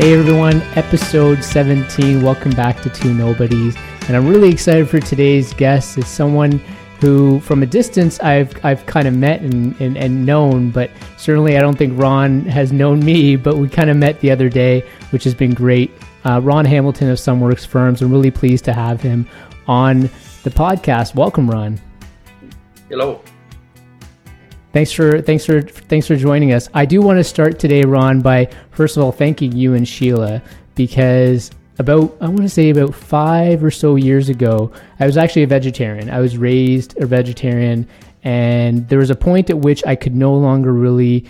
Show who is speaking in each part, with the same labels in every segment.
Speaker 1: Hey everyone, episode 17. Welcome back to Two Nobodies. And I'm really excited for today's guest. It's someone who, from a distance, I've, I've kind of met and, and, and known, but certainly I don't think Ron has known me, but we kind of met the other day, which has been great. Uh, Ron Hamilton of Sunworks Farms. I'm really pleased to have him on the podcast. Welcome, Ron.
Speaker 2: Hello.
Speaker 1: Thanks for thanks for thanks for joining us. I do want to start today, Ron, by first of all thanking you and Sheila because about I want to say about five or so years ago, I was actually a vegetarian. I was raised a vegetarian, and there was a point at which I could no longer really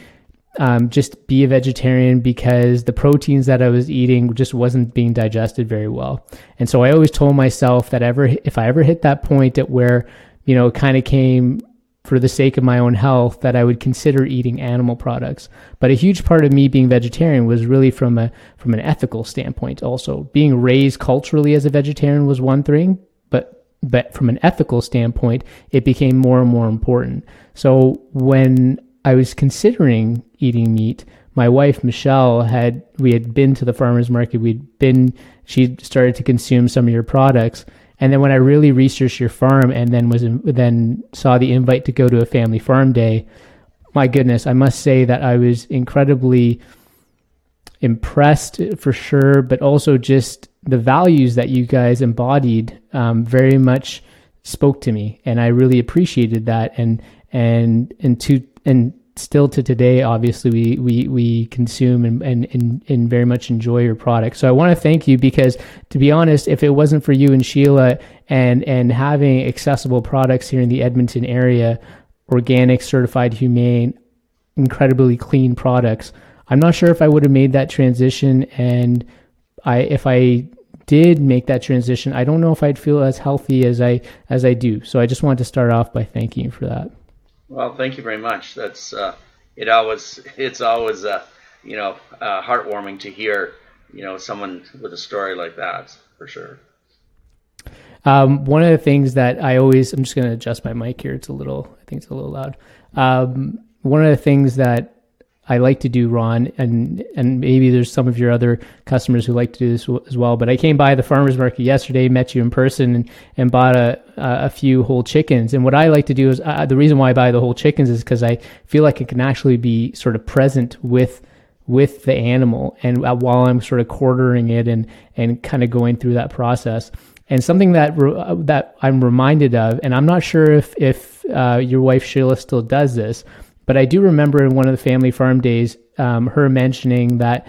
Speaker 1: um, just be a vegetarian because the proteins that I was eating just wasn't being digested very well. And so I always told myself that ever if I ever hit that point at where you know kind of came for the sake of my own health that I would consider eating animal products. But a huge part of me being vegetarian was really from a from an ethical standpoint also. Being raised culturally as a vegetarian was one thing, but but from an ethical standpoint, it became more and more important. So when I was considering eating meat, my wife Michelle had we had been to the farmers market, we'd been she started to consume some of your products and then when I really researched your farm and then was in, then saw the invite to go to a family farm day, my goodness, I must say that I was incredibly impressed for sure, but also just the values that you guys embodied um, very much spoke to me, and I really appreciated that. And and and to and still to today, obviously, we we, we consume and, and, and, and very much enjoy your product. So I want to thank you because, to be honest, if it wasn't for you and Sheila and and having accessible products here in the Edmonton area, organic, certified, humane, incredibly clean products, I'm not sure if I would have made that transition. And I if I did make that transition, I don't know if I'd feel as healthy as I as I do. So I just wanted to start off by thanking you for that.
Speaker 2: Well, thank you very much. That's uh, it. Always it's always uh, you know uh, heartwarming to hear you know someone with a story like that for sure.
Speaker 1: Um, one of the things that I always I'm just going to adjust my mic here. It's a little I think it's a little loud. Um, one of the things that I like to do, Ron, and and maybe there's some of your other customers who like to do this as well. But I came by the farmers market yesterday, met you in person, and, and bought a a few whole chickens. And what I like to do is uh, the reason why I buy the whole chickens is because I feel like it can actually be sort of present with with the animal, and uh, while I'm sort of quartering it and and kind of going through that process. And something that uh, that I'm reminded of, and I'm not sure if if uh, your wife Sheila still does this but I do remember in one of the family farm days, um, her mentioning that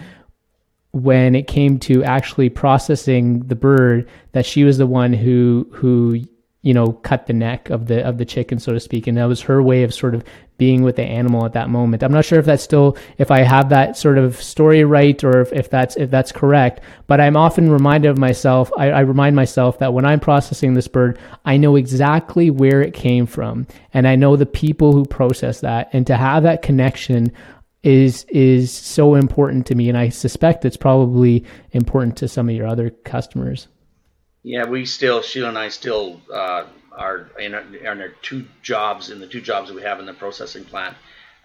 Speaker 1: when it came to actually processing the bird, that she was the one who who you know cut the neck of the of the chicken, so to speak, and that was her way of sort of being with the animal at that moment. I'm not sure if that's still if I have that sort of story right or if, if that's if that's correct, but I'm often reminded of myself. I, I remind myself that when I'm processing this bird, I know exactly where it came from, and I know the people who process that, and to have that connection is is so important to me, and I suspect it's probably important to some of your other customers.
Speaker 2: Yeah, we still Sheila and I still. Uh our in our, in our two jobs in the two jobs that we have in the processing plant.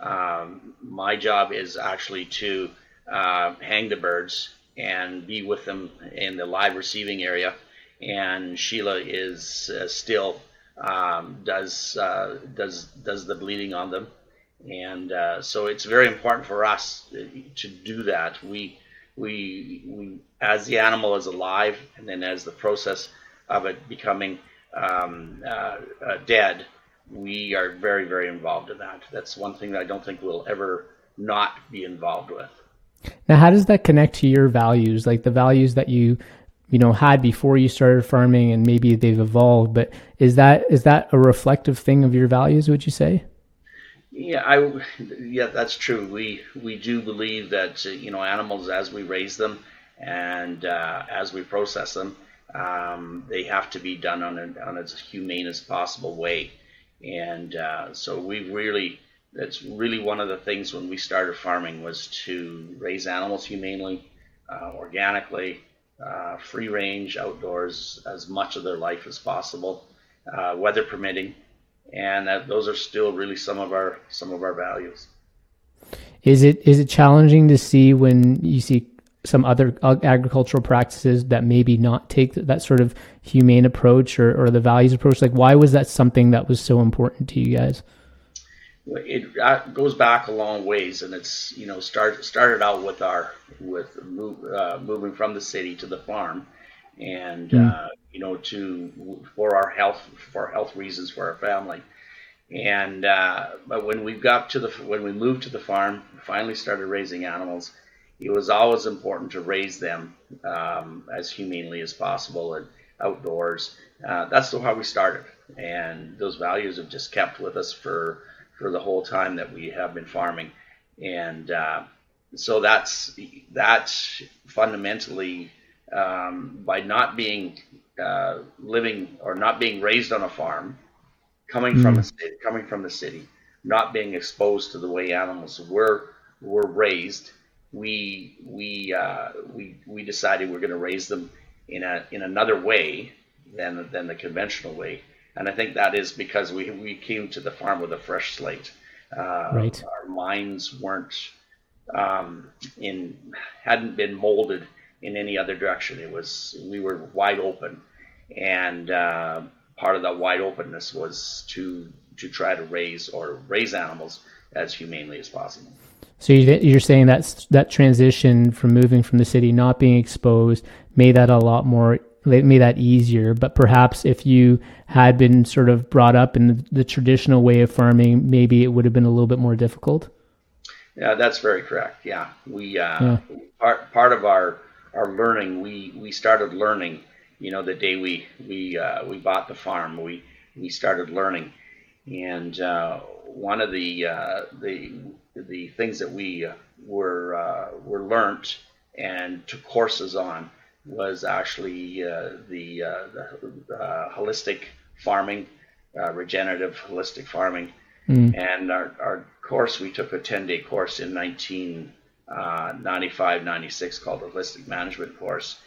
Speaker 2: Um, my job is actually to uh, hang the birds and be with them in the live receiving area, and Sheila is uh, still um, does uh, does does the bleeding on them, and uh, so it's very important for us to do that. We we we as the animal is alive, and then as the process of it becoming um, uh, uh, dead, we are very, very involved in that. That's one thing that I don't think we'll ever not be involved with.
Speaker 1: Now, how does that connect to your values, like the values that you, you know, had before you started farming, and maybe they've evolved? But is that is that a reflective thing of your values? Would you say?
Speaker 2: Yeah, I yeah, that's true. We we do believe that uh, you know animals as we raise them and uh, as we process them, um, they have to be done on, a, on as humane as possible way. And uh, so we really that's really one of the things when we started farming was to raise animals humanely, uh, organically, uh, free range, outdoors, as much of their life as possible, uh, weather permitting, and that, those are still really some of our some of our values.
Speaker 1: Is it is it challenging to see when you see some other agricultural practices that maybe not take that sort of humane approach or, or the values approach? Like, why was that something that was so important to you guys?
Speaker 2: It uh, goes back a long ways, and it's you know started started out with our with move, uh, moving from the city to the farm, and mm. uh, you know to for our health for health reasons for our family, and uh, but when we got to the when we moved to the farm, finally started raising animals it was always important to raise them um, as humanely as possible and outdoors. Uh, that's how we started, and those values have just kept with us for for the whole time that we have been farming, and uh, so that's that's fundamentally um, by not being uh, living or not being raised on a farm, coming mm. from a city, coming from the city, not being exposed to the way animals were were raised we we uh, we we decided we're going to raise them in a in another way than than the conventional way, and I think that is because we we came to the farm with a fresh slate. Uh, right. Our minds weren't um, in hadn't been molded in any other direction. It was we were wide open, and uh, part of that wide openness was to to try to raise or raise animals as humanely as possible.
Speaker 1: So you're saying that that transition from moving from the city, not being exposed, made that a lot more, made that easier. But perhaps if you had been sort of brought up in the, the traditional way of farming, maybe it would have been a little bit more difficult.
Speaker 2: Yeah, that's very correct. Yeah, we uh, yeah. part part of our our learning, we we started learning. You know, the day we we uh, we bought the farm, we we started learning, and uh, one of the uh, the the things that we uh, were uh, were learnt and took courses on was actually uh, the, uh, the uh, holistic farming, uh, regenerative holistic farming, mm. and our, our course we took a 10 day course in 1995 96 called the holistic management course,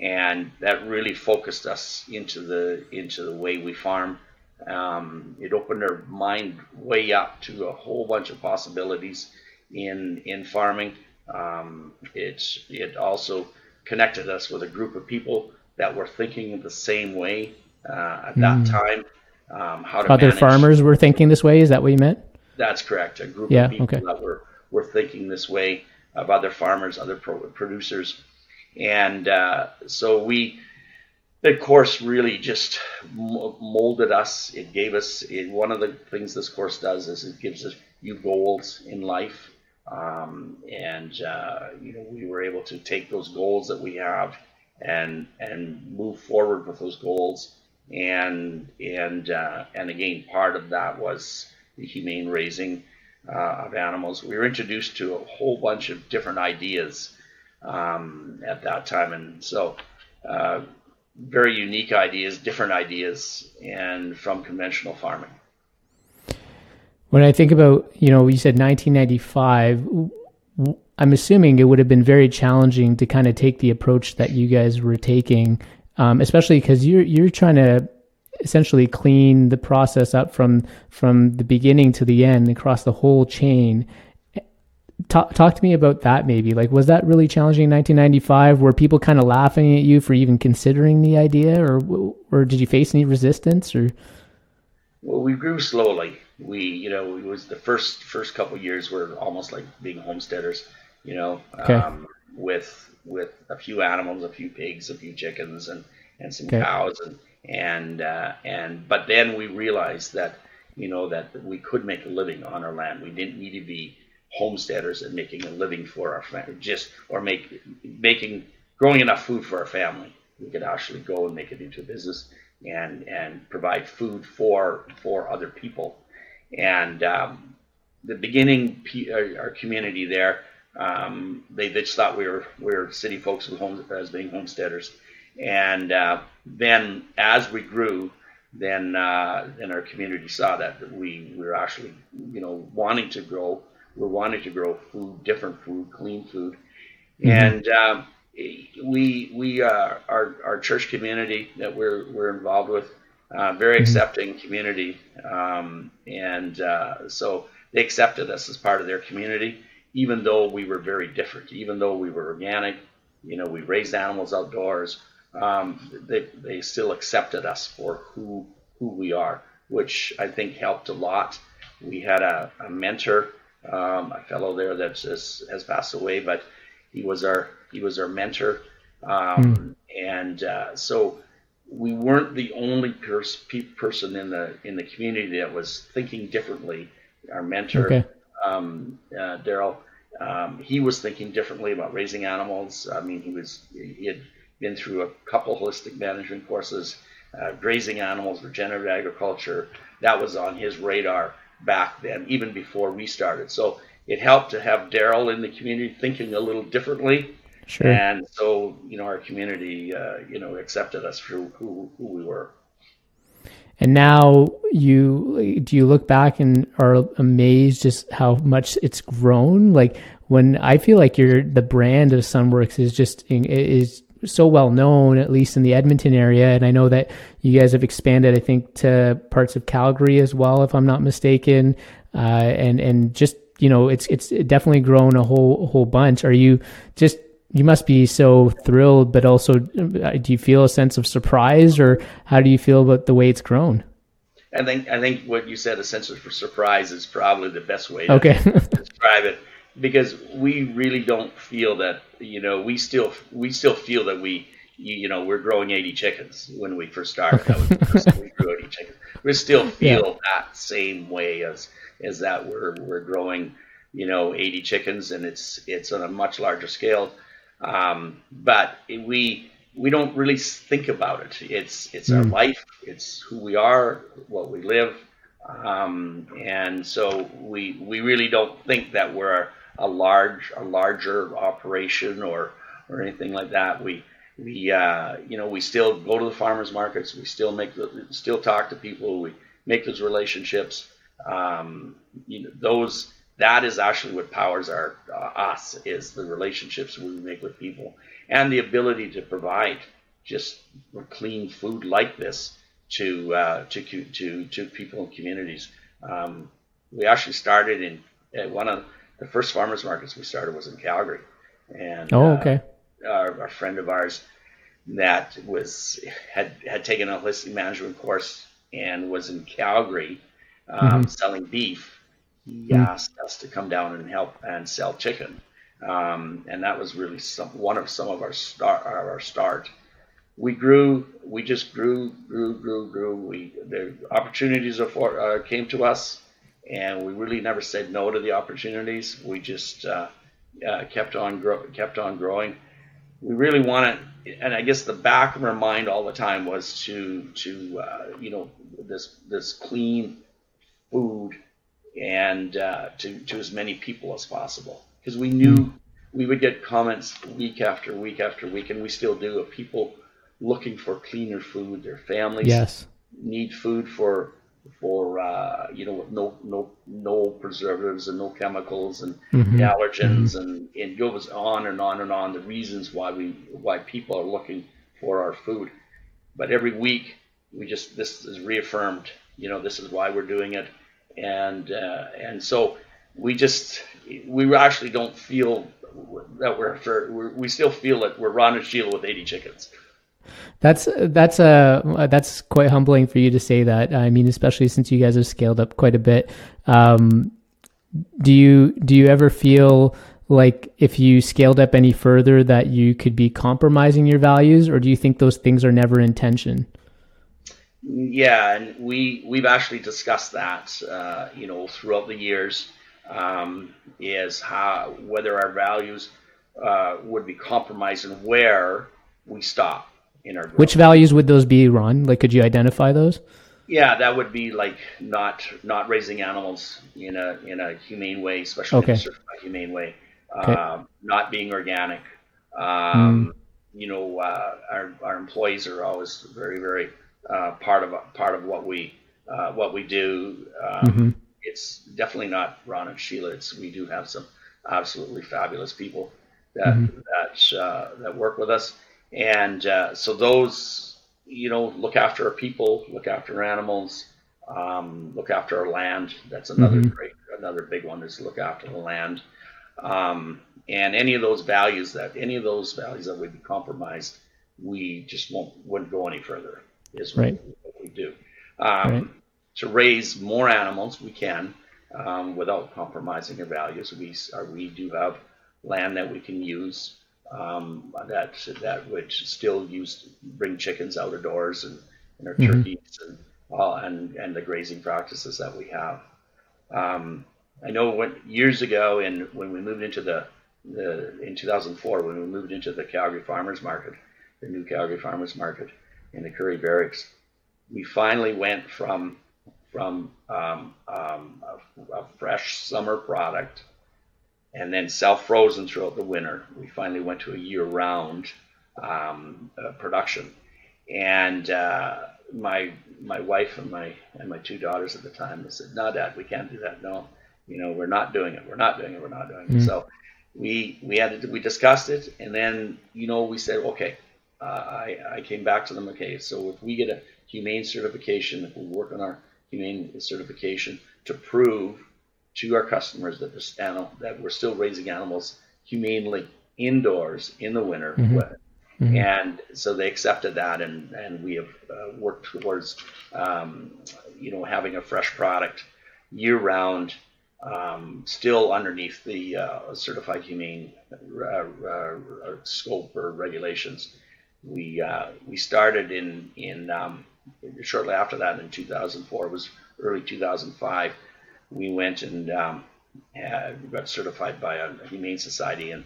Speaker 2: and that really focused us into the into the way we farm um, it opened our mind way up to a whole bunch of possibilities in in farming. Um, it's it also connected us with a group of people that were thinking the same way uh, at that mm. time. Um, how to
Speaker 1: other
Speaker 2: manage.
Speaker 1: farmers were thinking this way? Is that what you meant?
Speaker 2: That's correct. A group yeah, of people okay. that were were thinking this way of other farmers, other pro- producers, and uh, so we the course really just molded us. It gave us it, one of the things this course does is it gives us you goals in life, um, and uh, you know we were able to take those goals that we have and and move forward with those goals. And and uh, and again, part of that was the humane raising uh, of animals. We were introduced to a whole bunch of different ideas um, at that time, and so uh, very unique ideas, different ideas, and from conventional farming.
Speaker 1: When I think about, you know, you said 1995, I'm assuming it would have been very challenging to kind of take the approach that you guys were taking, um, especially because you're you're trying to essentially clean the process up from from the beginning to the end across the whole chain talk, talk to me about that maybe. Like was that really challenging in 1995 were people kind of laughing at you for even considering the idea or or did you face any resistance or?
Speaker 2: Well we grew slowly. We you know it was the first first couple years were almost like being homesteaders you know okay. um, with with a few animals a few pigs a few chickens and and some okay. cows and and uh, and but then we realized that you know that we could make a living on our land. We didn't need to be homesteaders and making a living for our family, just or make making growing enough food for our family. We could actually go and make it into a business and and provide food for for other people. And um, the beginning, our, our community there, um, they, just thought we were we were city folks with home, as being homesteaders. And uh, then as we grew, then uh, then our community saw that, that we, we were actually you know wanting to grow we're wanting to grow food different food clean food mm-hmm. and um, we we uh, our our church community that we're we're involved with uh, very mm-hmm. accepting community um, and uh, so they accepted us as part of their community even though we were very different even though we were organic you know we raised animals outdoors um, they, they still accepted us for who who we are, which I think helped a lot. We had a, a mentor, um, a fellow there that just has passed away, but he was our he was our mentor, um, mm. and uh, so we weren't the only pers- person in the in the community that was thinking differently. Our mentor, okay. um, uh, Daryl, um, he was thinking differently about raising animals. I mean, he was he had been through a couple holistic management courses, uh, grazing animals, regenerative agriculture. That was on his radar back then, even before we started. So it helped to have Daryl in the community thinking a little differently. Sure. And so, you know, our community, uh, you know, accepted us for who, who we were.
Speaker 1: And now you do you look back and are amazed just how much it's grown? Like when I feel like you're the brand of Sunworks is just is so well known, at least in the Edmonton area. And I know that you guys have expanded, I think, to parts of Calgary as well, if I'm not mistaken. Uh, and and just you know, it's it's definitely grown a whole whole bunch. Are you just you must be so thrilled, but also uh, do you feel a sense of surprise, or how do you feel about the way it's grown?
Speaker 2: I think I think what you said, a sense of surprise, is probably the best way to okay. describe it because we really don't feel that you know we still we still feel that we you, you know we're growing 80 chickens when we first started. That was the first we grew 80 chickens. We still feel yeah. that same way as as that we're we're growing you know 80 chickens and it's it's on a much larger scale. Um, but we we don't really think about it. It's it's mm. our life. It's who we are what we live. Um, and so we we really don't think that we're a large a larger operation or or anything like that. We we uh, you know we still go to the farmers markets. We still make the, still talk to people. We make those relationships. Um, you know those that is actually what powers our uh, us is the relationships we make with people and the ability to provide just clean food like this to uh, to to to people and communities. Um, we actually started in one of the first farmers markets we started was in Calgary, and
Speaker 1: oh, okay.
Speaker 2: Uh, our, our, friend of ours that was had had taken a holistic management course and was in Calgary um, mm-hmm. selling beef. He mm-hmm. asked us to come down and help and sell chicken, um, and that was really some one of some of our start our start. We grew, we just grew, grew, grew, grew. We the opportunities of, uh, came to us and we really never said no to the opportunities. We just uh, uh, kept on grow- kept on growing. We really wanted, and I guess the back of our mind all the time was to to uh, you know this this clean food and uh, to to as many people as possible because we knew mm. we would get comments week after week after week, and we still do of people looking for cleaner food. Their families
Speaker 1: yes.
Speaker 2: need food for for uh, you know with no no no preservatives and no chemicals and mm-hmm. allergens mm-hmm. and it goes on and on and on the reasons why we why people are looking for our food but every week we just this is reaffirmed you know this is why we're doing it and uh, and so we just we actually don't feel that we're, for, we're we still feel that we're Ron and Sheila with 80 chickens
Speaker 1: that's that's uh that's quite humbling for you to say that. I mean, especially since you guys have scaled up quite a bit. Um, do you do you ever feel like if you scaled up any further that you could be compromising your values, or do you think those things are never in tension?
Speaker 2: Yeah, and we we've actually discussed that, uh, you know, throughout the years, um, is how whether our values uh, would be compromised and where we stop in our growth.
Speaker 1: Which values would those be, Ron? Like, could you identify those?
Speaker 2: Yeah, that would be like not not raising animals in a in a humane way, especially okay. in a certified humane way. Okay. Um, not being organic. Um, mm. You know, uh, our our employees are always very very uh, part of part of what we uh, what we do. Um, mm-hmm. It's definitely not Ron and Sheila. It's we do have some absolutely fabulous people that mm-hmm. that uh, that work with us, and uh, so those you know look after our people, look after our animals, um, look after our land. That's another mm-hmm. great another big one is look after the land. Um, and any of those values that any of those values that would be compromised, we just won't wouldn't go any further. Is right. what we do. Um, right. To raise more animals, we can um, without compromising our values. We are, we do have land that we can use um, that that would still use bring chickens out of doors and, and our mm-hmm. turkeys and uh, and and the grazing practices that we have. Um, I know when years ago, and when we moved into the, the in 2004, when we moved into the Calgary Farmers Market, the new Calgary Farmers Market in the Currie Barracks, we finally went from from um, um, a, a, fresh summer product and then self-frozen throughout the winter. We finally went to a year-round um, uh, production, and uh, my my wife and my and my two daughters at the time they said, "No, Dad, we can't do that. No, you know, we're not doing it. We're not doing it. We're not doing it." Mm-hmm. So we we had to, we discussed it, and then you know we said, "Okay." Uh, I I came back to them. Okay, so if we get a humane certification, if we work on our humane certification to prove to our customers that this animal that we're still raising animals humanely indoors in the winter mm-hmm. Mm-hmm. And so they accepted that, and, and we have uh, worked towards, um, you know, having a fresh product year round, um, still underneath the uh, certified humane uh, uh scope or regulations. We uh, we started in in um, shortly after that in 2004. It was early 2005. We went and um, got certified by a humane society and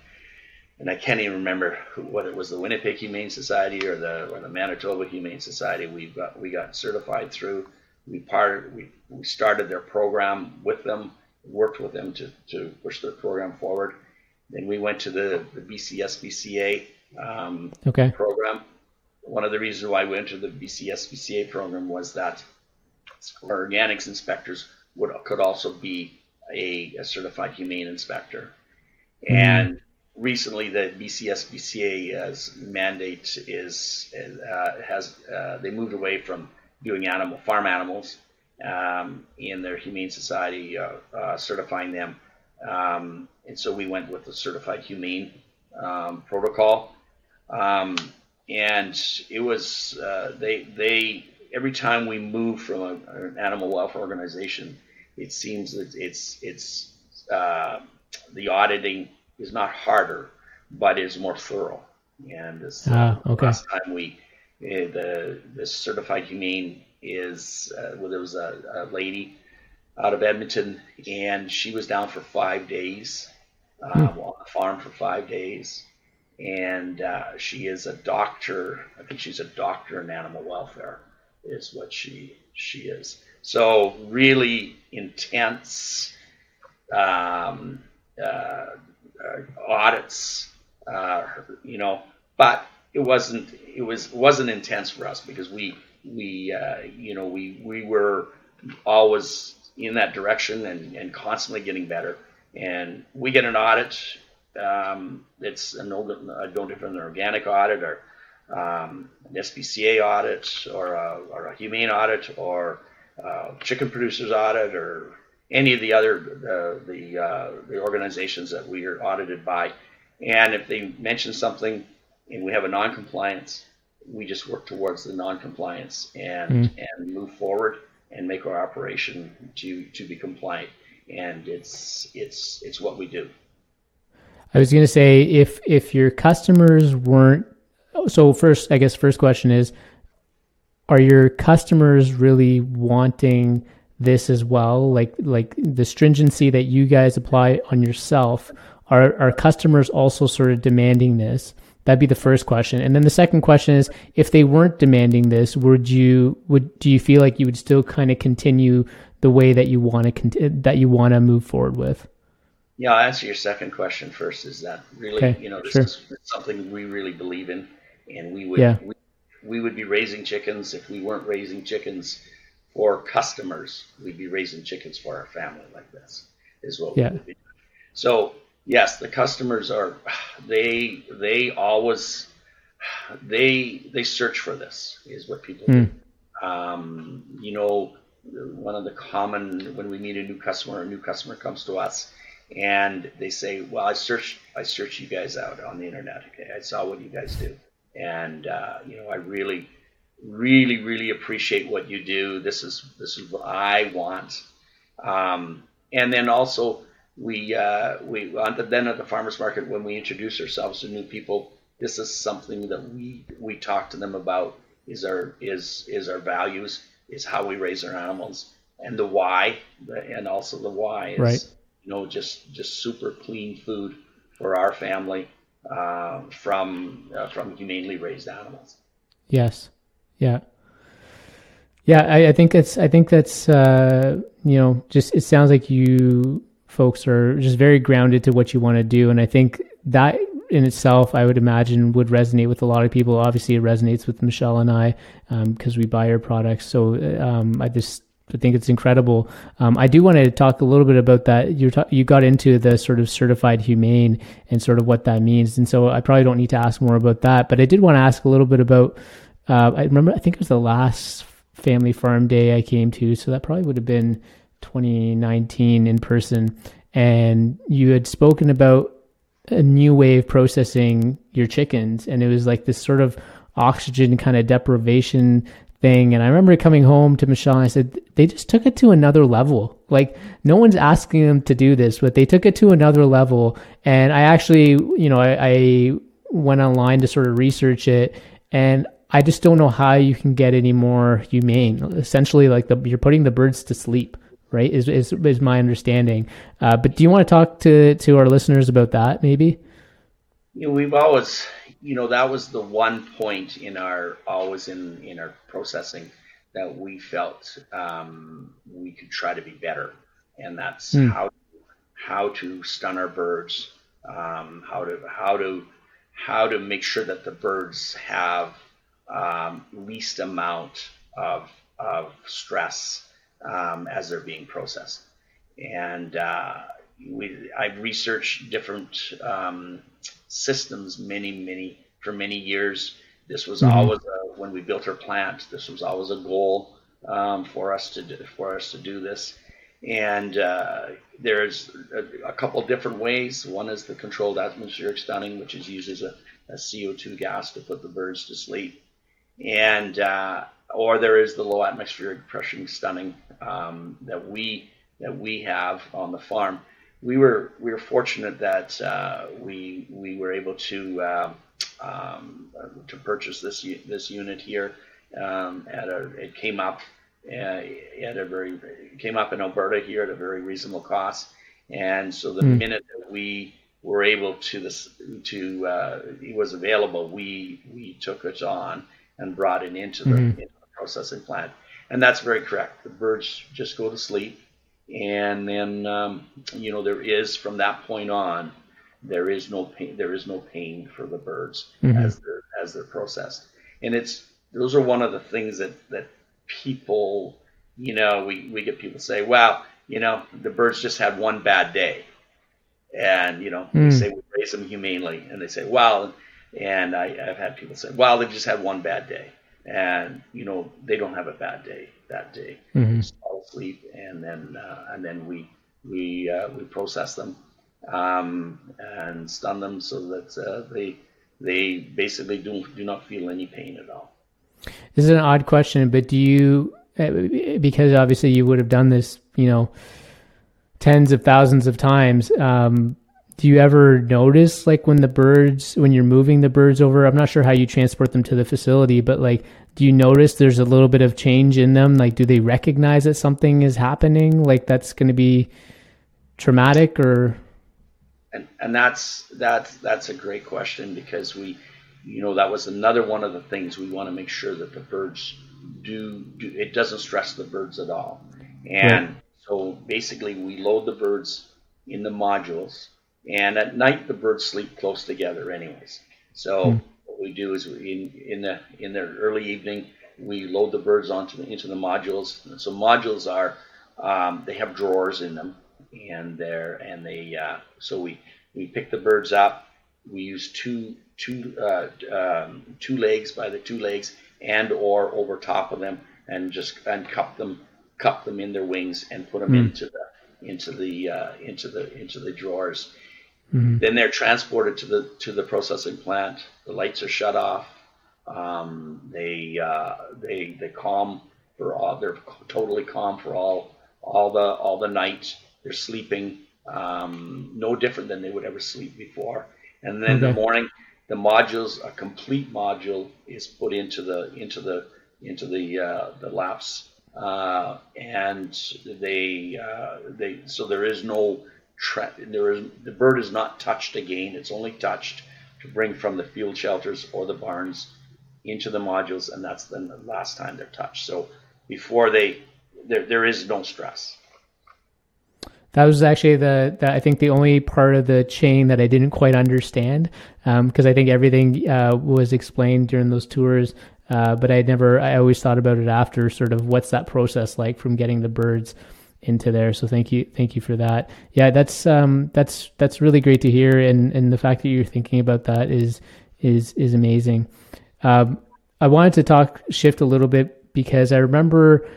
Speaker 2: and I can't even remember who, whether it was the Winnipeg Humane Society or the or the Manitoba Humane Society. We got we got certified through. We part we, we started their program with them, worked with them to, to push their program forward. Then we went to the the BCSPCA um, okay. program. One of the reasons why we went to the BCSPCA program was that our organics inspectors would could also be a, a certified humane inspector, mm-hmm. and recently the BCSPCA's mandate is uh, has uh, they moved away from doing animal farm animals um, in their humane society uh, uh, certifying them. Um, and so we went with the certified humane um, protocol. Um, and it was uh, they they every time we move from a, an animal welfare organization it seems that it's it's uh, the auditing is not harder, but is more thorough. And this ah, okay. last time we uh, the the certified humane is uh, well, there was a, a, lady out of Edmonton, and she was down for five days uh, hmm. on the farm for five days, and uh, she is a doctor. I think she's a doctor in animal welfare, is what she she is. So really intense. Um, uh, uh, audits, uh, you know, but it wasn't it was wasn't intense for us because we we uh, you know we we were always in that direction and, and constantly getting better. And we get an audit. Um, it's a no, no different than an organic audit or um, an SPCA audit or a, or a humane audit or chicken producers audit or any of the other uh, the uh, the organizations that we are audited by. And if they mention something and we have a non-compliance, we just work towards the non-compliance and mm. and move forward and make our operation to to be compliant. And it's it's it's what we do.
Speaker 1: I was going to say if if your customers weren't so first I guess first question is are your customers really wanting this as well? Like like the stringency that you guys apply on yourself are are customers also sort of demanding this? That'd be the first question. And then the second question is if they weren't demanding this would you would do you feel like you would still kind of continue the way that you want to that you want to move forward with?
Speaker 2: Yeah i'll answer your second question first. Is that really okay, you know this sure. is something we really believe in and we would yeah. we, we would be raising chickens if we weren't raising chickens for customers. We'd be raising chickens for our family like this. Is what yeah. we would be. So yes, the customers are they they always they they search for this is what people mm. do. Hmm. Um, you know, one of the common when we meet a new customer, a new customer comes to us and they say, "Well, I searched I searched you guys out on the internet. Okay, I saw what you guys do, and uh, you know, I really, really, really appreciate what you do. This is this is what I want." Um, and then also we uh, we then at the farmers market when we introduce ourselves to new people, this is something that we we talk to them about is our is is our values is how we raise our animals and the why and also the why is right. you know just just super clean food for our family uh, from uh, from humanely raised animals.
Speaker 1: Yes. Yeah. Yeah, I, I think it's. I think that's. Uh, you know, just it sounds like you folks are just very grounded to what you want to do, and I think that in itself, I would imagine, would resonate with a lot of people. Obviously, it resonates with Michelle and I because um, we buy her products. So um, I just I think it's incredible. Um, I do want to talk a little bit about that. You ta- you got into the sort of certified humane and sort of what that means, and so I probably don't need to ask more about that. But I did want to ask a little bit about. Uh, I remember I think it was the last family farm day I came to, so that probably would have been 2019 in person, and you had spoken about a new way of processing your chickens, and it was like this sort of oxygen kind of deprivation thing. And I remember coming home to Michelle and I said, they just took it to another level. Like no one's asking them to do this, but they took it to another level. And I actually, you know, I, I went online to sort of research it and I just don't know how you can get any more humane. Essentially, like the, you're putting the birds to sleep, right? Is is, is my understanding. Uh, but do you want to talk to to our listeners about that, maybe?
Speaker 2: You know, we've always you know that was the one point in our always in in our processing that we felt um, we could try to be better, and that's mm. how how to stun our birds, um, how to how to how to make sure that the birds have um, least amount of of stress um, as they're being processed, and uh, we I've researched different um, systems many, many for many years. This was mm-hmm. always a, when we built our plant. This was always a goal um, for us to do, for us to do this. And uh, there's a, a, couple different ways. One is the controlled atmospheric stunning, which is uses a, a CO2 gas to put the birds to sleep, and uh, or there is the low atmospheric pressure stunning um, that we that we have on the farm we were we were fortunate that uh, we we were able to uh, um, to purchase this this unit here um, at a it came up uh, at a very came up in Alberta here at a very reasonable cost, and so the mm. minute that we were able to this to uh, it was available, we we took it on and brought it into the, mm-hmm. into the processing plant, and that's very correct. The birds just go to sleep and then um, you know there is from that point on there is no pain there is no pain for the birds mm-hmm. as they're as they're processed and it's those are one of the things that that people you know we we get people say well you know the birds just had one bad day and you know mm. they say we raise them humanely and they say well and I, I've had people say well they just had one bad day and you know they don't have a bad day that day. Mm-hmm. Fall asleep, and then uh, and then we we uh, we process them um, and stun them so that uh, they they basically do do not feel any pain at all.
Speaker 1: This is an odd question, but do you uh, because obviously you would have done this, you know, tens of thousands of times. Um, do you ever notice like when the birds when you're moving the birds over i'm not sure how you transport them to the facility but like do you notice there's a little bit of change in them like do they recognize that something is happening like that's going to be traumatic or
Speaker 2: and and that's that's that's a great question because we you know that was another one of the things we want to make sure that the birds do do it doesn't stress the birds at all and right. so basically we load the birds in the modules and at night, the birds sleep close together, anyways. So mm. What we do is in in the in the early evening we load the birds onto the, into the modules. And so modules are um, they have drawers in them, and they're and they uh, so we we pick the birds up. We use two two uh, um, two legs by the two legs and or over top of them and just and cup them cup them in their wings and put them mm. into the into the uh, into the into the drawers. Mm-hmm. Then they're transported to the to the processing plant. The lights are shut off. Um, they uh, they they calm for all. They're totally calm for all all the all the night. They're sleeping um, no different than they would ever sleep before. And then okay. in the morning, the modules, a complete module, is put into the into the into the uh, the LAPS, uh, and they uh, they so there is no tra- there is the bird is not touched again. It's only touched to bring from the field shelters or the barns into the modules, and that's then the last time they're touched. So before they there there is no stress.
Speaker 1: That was actually the, the, I think the only part of the chain that I didn't quite understand because um, I think everything uh, was explained during those tours, uh, but I never I always thought about it after sort of what's that process like from getting the birds into there. So thank you thank you for that. Yeah, that's um, that's that's really great to hear, and and the fact that you're thinking about that is is is amazing. Um, I wanted to talk shift a little bit because I remember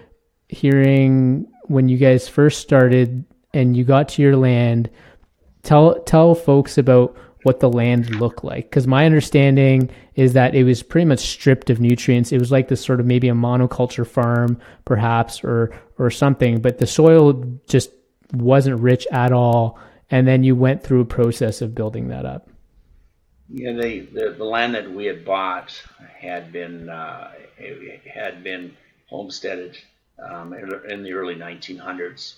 Speaker 1: hearing when you guys first started and you got to your land, tell tell folks about what the land looked like. Because my understanding is that it was pretty much stripped of nutrients. It was like this sort of maybe a monoculture farm perhaps or or something but the soil just wasn't rich at all. And then you went through a process of building that up.
Speaker 2: Yeah they, the, the land that we had bought had been uh, had been homesteaded um, in the early 1900s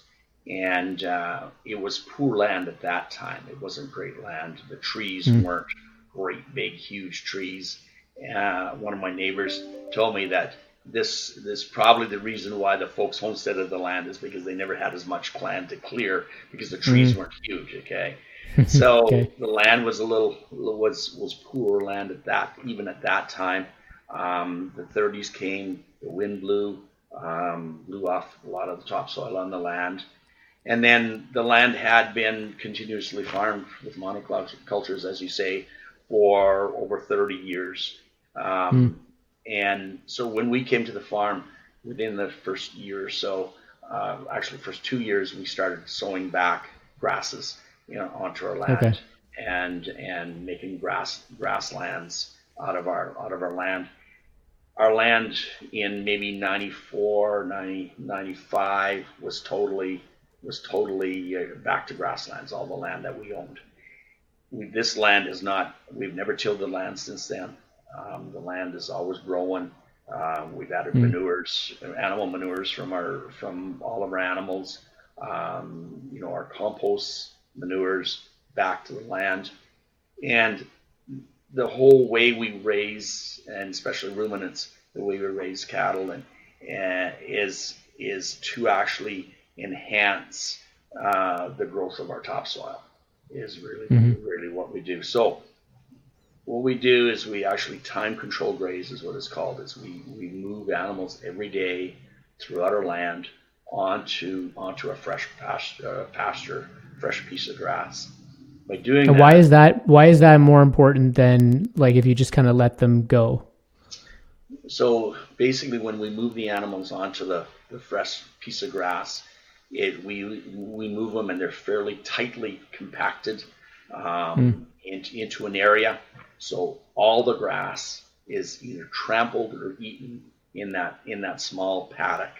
Speaker 2: and uh, it was poor land at that time. It wasn't great land. The trees mm. weren't great, big, huge trees. Uh, one of my neighbors told me that this this probably the reason why the folks homesteaded the land is because they never had as much land to clear because the trees mm. weren't huge. Okay, so okay. the land was a little was was poor land at that even at that time. Um, the 30s came, the wind blew, um, blew off a lot of the topsoil on the land. And then the land had been continuously farmed with monocultures, as you say, for over 30 years. Um, mm. And so when we came to the farm, within the first year or so, uh, actually first two years, we started sowing back grasses you know, onto our land okay. and and making grass grasslands out of our out of our land. Our land in maybe 94, 90, 95 was totally was totally uh, back to grasslands, all the land that we owned. We, this land is not, we've never tilled the land since then. Um, the land is always growing. Uh, we've added mm. manures, animal manures from our from all of our animals. Um, you know, our compost manures back to the land, and the whole way we raise, and especially ruminants, the way we raise cattle, and, and is is to actually enhance uh, the growth of our topsoil is really mm-hmm. really what we do. So what we do is we actually time control graze is what it's called. Is we, we move animals every day throughout our land onto onto a fresh pasture, uh, pasture fresh piece of grass. By doing
Speaker 1: and
Speaker 2: that,
Speaker 1: why is that why is that more important than like if you just kind of let them go?
Speaker 2: So basically, when we move the animals onto the, the fresh piece of grass, it, we we move them and they're fairly tightly compacted um, mm. into, into an area. So all the grass is either trampled or eaten in that in that small paddock,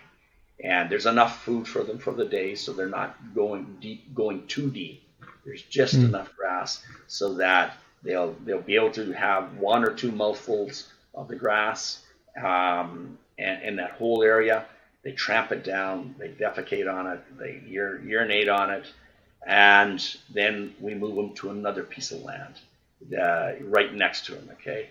Speaker 2: and there's enough food for them for the day, so they're not going deep, going too deep. There's just mm. enough grass so that they'll they'll be able to have one or two mouthfuls of the grass um, and, in that whole area they tramp it down, they defecate on it, they ur- urinate on it, and then we move them to another piece of land uh, right next to them. Okay,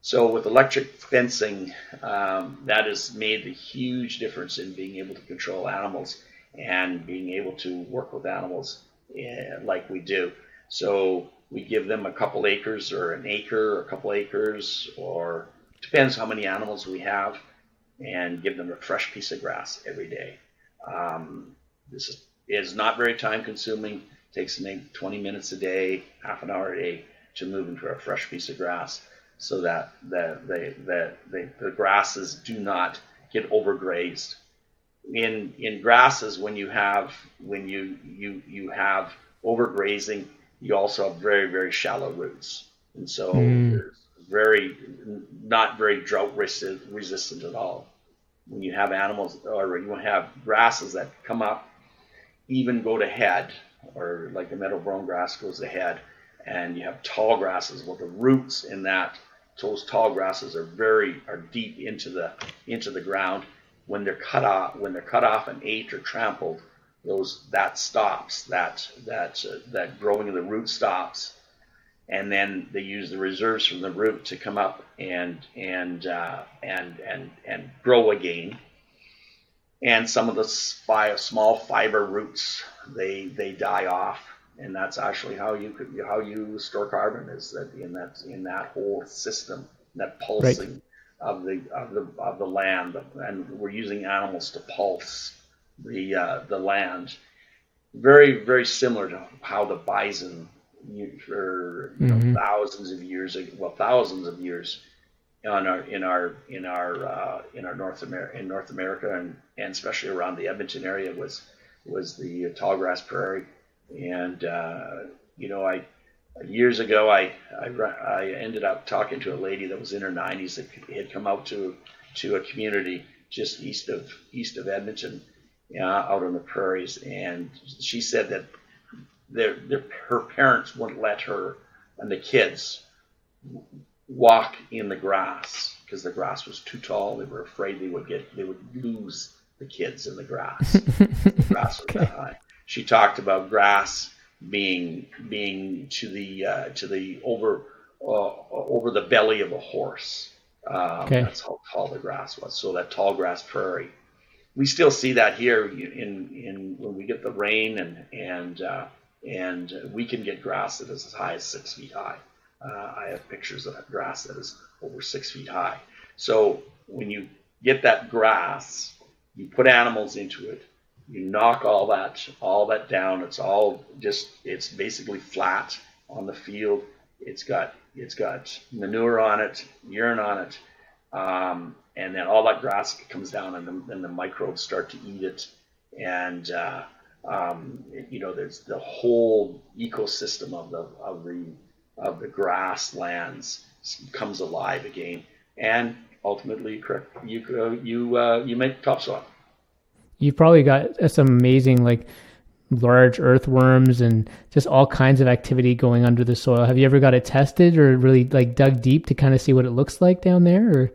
Speaker 2: so with electric fencing, um, that has made a huge difference in being able to control animals and being able to work with animals uh, like we do. So we give them a couple acres or an acre or a couple acres or depends how many animals we have and give them a fresh piece of grass every day. Um, this is, is not very time consuming. Takes maybe 20 minutes a day, half an hour a day to move into a fresh piece of grass so that the, the, the, the, the grasses do not get overgrazed. In, in grasses, when you have, when you, you, you have overgrazing, you also have very, very shallow roots. And so mm. there's very, not very drought resistant at all. When you have animals or you have grasses that come up, even go to head, or like the meadow brome grass goes to head, and you have tall grasses. Well, the roots in that, those tall grasses are very, are deep into the, into the ground. When they're cut off, when they're cut off and ate or trampled, those that stops that that uh, that growing of the root stops and then they use the reserves from the root to come up and and uh, and and and grow again and some of the small fiber roots they they die off and that's actually how you could how you store carbon is that in that in that whole system that pulsing right. of the of the of the land and we're using animals to pulse the uh, the land. Very very similar to how the bison for you know, mm-hmm. thousands of years well thousands of years on our in our in our uh, in our North America in North America and, and especially around the Edmonton area was was the tall grass prairie and uh, you know I years ago I, I I ended up talking to a lady that was in her 90s that had come out to to a community just east of east of Edmonton uh, out on the prairies, and she said that their, their, her parents wouldn't let her and the kids walk in the grass because the grass was too tall. They were afraid they would get they would lose the kids in the grass. the grass was okay. that high. She talked about grass being being to the uh, to the over uh, over the belly of a horse. Um, okay. That's how tall the grass was. So that tall grass prairie we still see that here in in when we get the rain and and uh, and we can get grass that is as high as six feet high. Uh, I have pictures of grass that is over six feet high. So when you get that grass, you put animals into it. You knock all that all that down. It's all just it's basically flat on the field. It's got it's got manure on it, urine on it, um, and then all that grass comes down, and the, the microbes start to eat it, and uh, um, you know there's the whole ecosystem of the of the of the grasslands comes alive again, and ultimately you uh, you uh, you make topsoil.
Speaker 1: You've probably got some amazing like large earthworms and just all kinds of activity going under the soil. Have you ever got it tested or really like dug deep to kind of see what it looks like down there? Or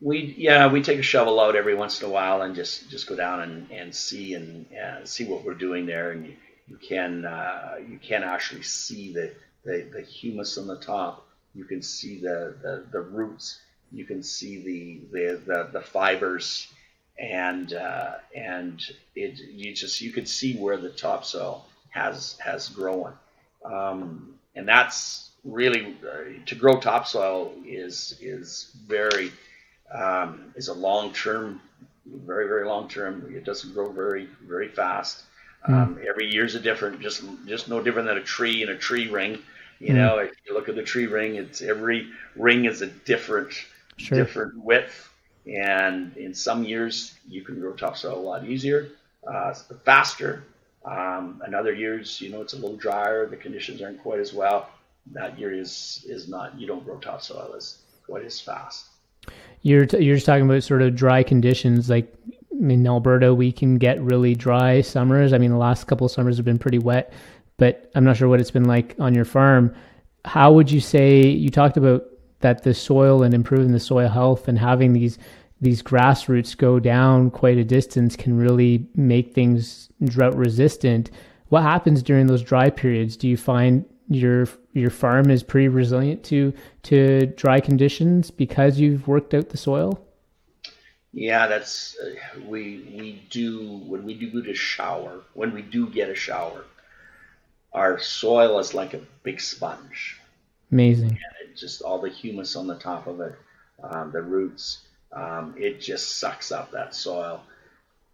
Speaker 2: we yeah we take a shovel out every once in a while and just just go down and, and see and uh, see what we're doing there. And you, you can uh, you can actually see the, the the humus on the top. You can see the the, the roots. You can see the the the, the fibers. And uh, and it you just you could see where the topsoil has has grown. Um, and that's really uh, to grow topsoil is is very um, is a long term, very very long term. It doesn't grow very very fast. Mm. Um, every year is a different, just just no different than a tree in a tree ring. You mm. know, if you look at the tree ring, it's every ring is a different sure. different width, and in some years you can grow topsoil a lot easier, uh, faster. Um, and other years, you know, it's a little drier. The conditions aren't quite as well. That year is is not. You don't grow topsoil as quite as fast.
Speaker 1: You're t- you're just talking about sort of dry conditions. Like in Alberta, we can get really dry summers. I mean, the last couple of summers have been pretty wet, but I'm not sure what it's been like on your farm. How would you say you talked about that the soil and improving the soil health and having these these grass roots go down quite a distance can really make things drought resistant. What happens during those dry periods? Do you find your your farm is pretty resilient to to dry conditions because you've worked out the soil?
Speaker 2: Yeah, that's uh, we we do when we do get a shower when we do get a shower. our soil is like a big sponge.
Speaker 1: Amazing.
Speaker 2: And it just all the humus on the top of it, um, the roots, um, it just sucks up that soil.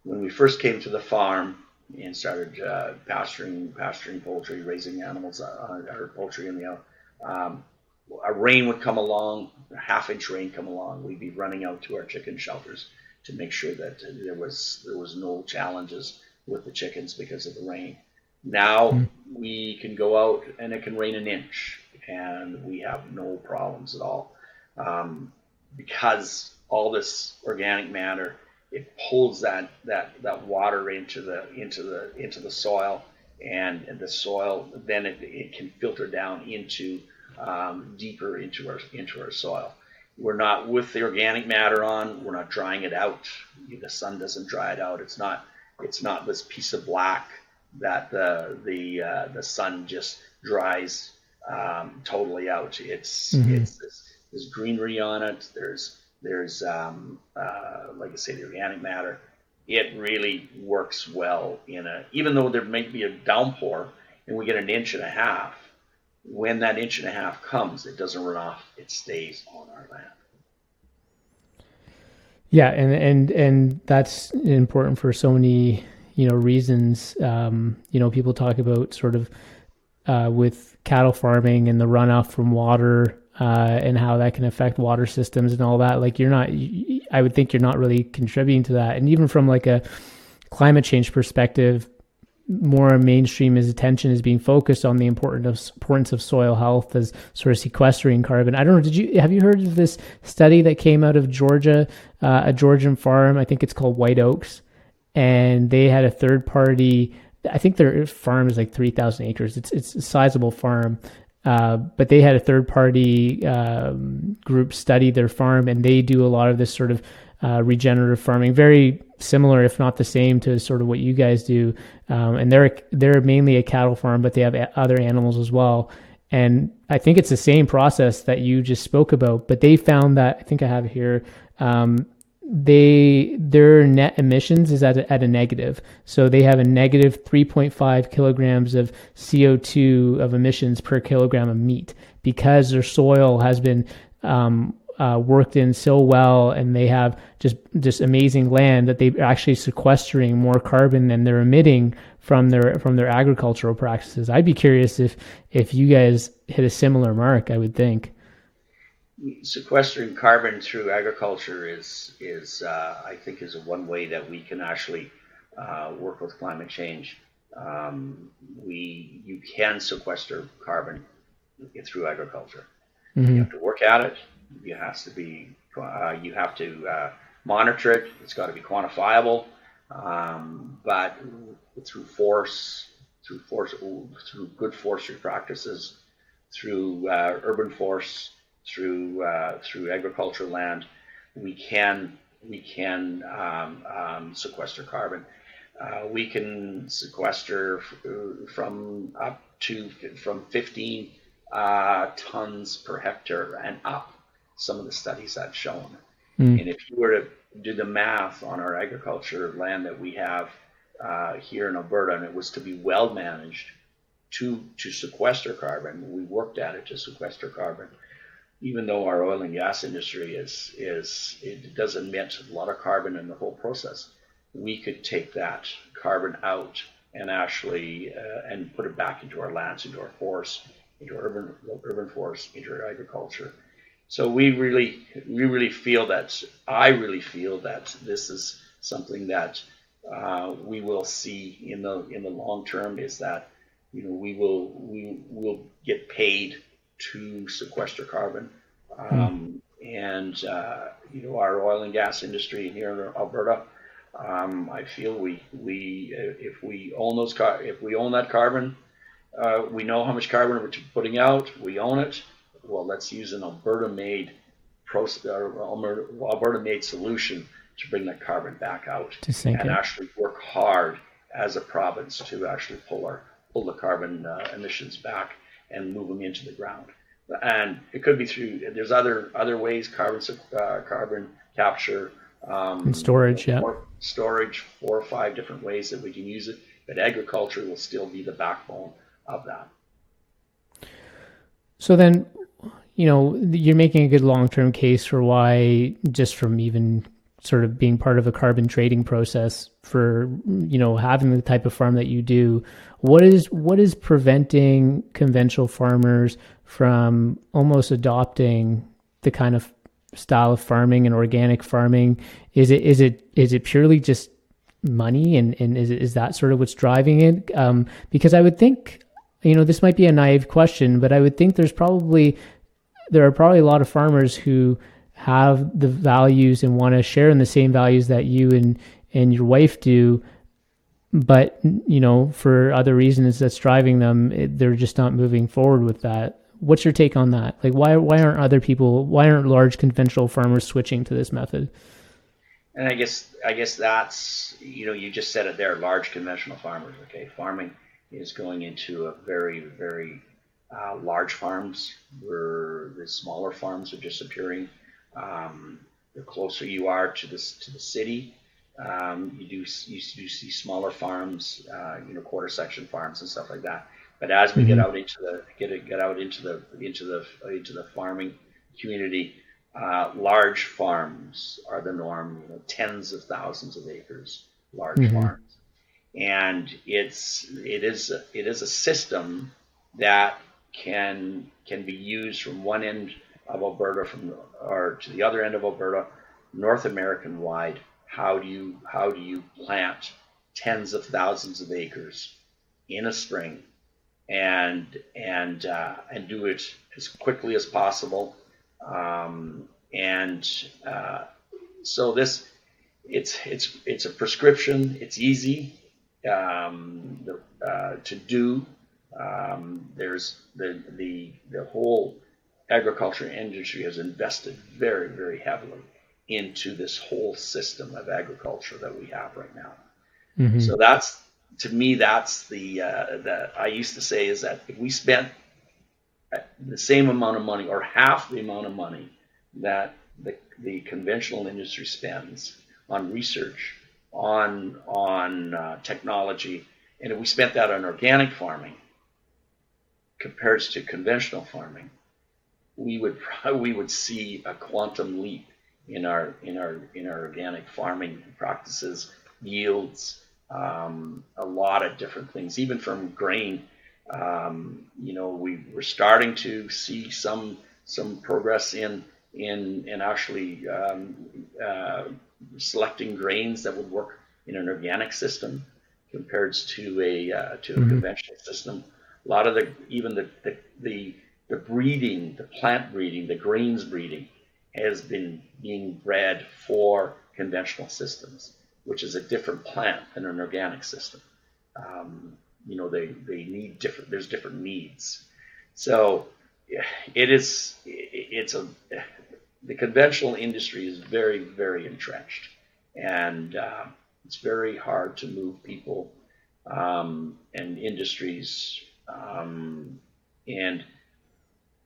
Speaker 2: When we first came to the farm and started uh, pasturing, pasturing poultry, raising animals, uh, or poultry in the um, a rain would come along, a half inch rain come along, we'd be running out to our chicken shelters to make sure that there was there was no challenges with the chickens because of the rain. Now mm. we can go out and it can rain an inch, and we have no problems at all um, because all this organic matter it pulls that that that water into the into the into the soil, and, the soil then it, it can filter down into um, deeper into our into our soil. We're not with the organic matter on. We're not drying it out. The sun doesn't dry it out. It's not it's not this piece of black that the the uh, the sun just dries um, totally out. It's mm-hmm. it's this, there's greenery on it. There's there's um, uh, like I say the organic matter. It really works well in a even though there may be a downpour and we get an inch and a half when that inch and a half comes, it doesn't run off; it stays on our land.
Speaker 1: Yeah, and and and that's important for so many you know reasons. Um, you know, people talk about sort of uh, with cattle farming and the runoff from water uh, and how that can affect water systems and all that. Like you're not, I would think you're not really contributing to that. And even from like a climate change perspective, more mainstream is attention is being focused on the importance of importance of soil health as sort of sequestering carbon. I don't know. Did you have you heard of this study that came out of Georgia, uh, a Georgian farm? I think it's called White Oaks, and they had a third party. I think their farm is like three thousand acres. It's it's a sizable farm, uh, but they had a third party um, group study their farm, and they do a lot of this sort of uh, regenerative farming, very similar, if not the same, to sort of what you guys do. Um, and they're they're mainly a cattle farm, but they have other animals as well. And I think it's the same process that you just spoke about. But they found that I think I have here. Um, they their net emissions is at a, at a negative, so they have a negative 3.5 kilograms of CO2 of emissions per kilogram of meat because their soil has been um, uh, worked in so well and they have just just amazing land that they're actually sequestering more carbon than they're emitting from their from their agricultural practices. I'd be curious if if you guys hit a similar mark. I would think
Speaker 2: sequestering carbon through agriculture is is uh, I think is one way that we can actually uh, work with climate change. Um, we you can sequester carbon through agriculture. Mm-hmm. You have to work at it it has to be uh, you have to uh, monitor it. It's got to be quantifiable. Um, but through force, through force, through good forestry practices, through uh, urban force, through uh, through agricultural land, we can we can um, um, sequester carbon. Uh, we can sequester f- from up to from 15 uh, tons per hectare and up some of the studies I've shown. Mm. And if you were to do the math on our agriculture land that we have uh, here in Alberta, and it was to be well managed to to sequester carbon, we worked at it to sequester carbon. Even though our oil and gas industry is is it does emit a lot of carbon in the whole process, we could take that carbon out and actually uh, and put it back into our lands, into our forests, into urban urban forests, into our agriculture, so we really, we really feel that, I really feel that this is something that uh, we will see in the in the long term is that you know we will we will get paid to sequester carbon. Um, and uh, you know our oil and gas industry here in Alberta um, I feel we we if we own those car if we own that carbon uh, we know how much carbon we're putting out we own it well, let's use an Alberta-made Alberta-made solution to bring that carbon back out
Speaker 1: and
Speaker 2: it. actually work hard as a province to actually pull our pull the carbon uh, emissions back and move them into the ground. And it could be through. There's other other ways carbon uh, carbon capture
Speaker 1: um, and storage. Yeah,
Speaker 2: storage. Four or five different ways that we can use it. But agriculture will still be the backbone of that.
Speaker 1: So then, you know, you're making a good long term case for why, just from even sort of being part of a carbon trading process for you know having the type of farm that you do what is what is preventing conventional farmers from almost adopting the kind of style of farming and organic farming? Is it is it is it purely just money and and is is that sort of what's driving it? Um, because i would think you know this might be a naive question but i would think there's probably there are probably a lot of farmers who have the values and want to share in the same values that you and and your wife do but you know for other reasons that's driving them it, they're just not moving forward with that. What's your take on that? Like why why aren't other people why aren't large conventional farmers switching to this method?
Speaker 2: And i guess i guess that's you know you just said it there large conventional farmers okay? Farming is going into a very very uh, large farms where the smaller farms are disappearing um, the closer you are to the to the city, um, you do you do see smaller farms, uh, you know, quarter section farms and stuff like that. But as we mm-hmm. get out into the get get out into the into the into the farming community, uh, large farms are the norm. You know, tens of thousands of acres, large mm-hmm. farms, and it's it is it is a system that can can be used from one end of Alberta from or to the other end of Alberta, North American wide. How do you how do you plant tens of thousands of acres in a spring and and uh, and do it as quickly as possible? Um, and uh, so this it's it's it's a prescription. It's easy um, uh, to do. Um, there's the the the whole agriculture industry has invested very, very heavily into this whole system of agriculture that we have right now. Mm-hmm. So that's to me, that's the uh, that I used to say is that if we spent the same amount of money or half the amount of money that the, the conventional industry spends on research, on on uh, technology, and if we spent that on organic farming compared to conventional farming, we would we would see a quantum leap in our in our in our organic farming practices, yields, um, a lot of different things, even from grain. Um, you know, we were starting to see some some progress in in in actually um, uh, selecting grains that would work in an organic system compared to a uh, to a mm-hmm. conventional system. A lot of the even the the, the the breeding, the plant breeding, the grains breeding has been being bred for conventional systems, which is a different plant than an organic system. Um, you know, they, they need different, there's different needs. So it is, it's a, the conventional industry is very, very entrenched and uh, it's very hard to move people um, and industries um, and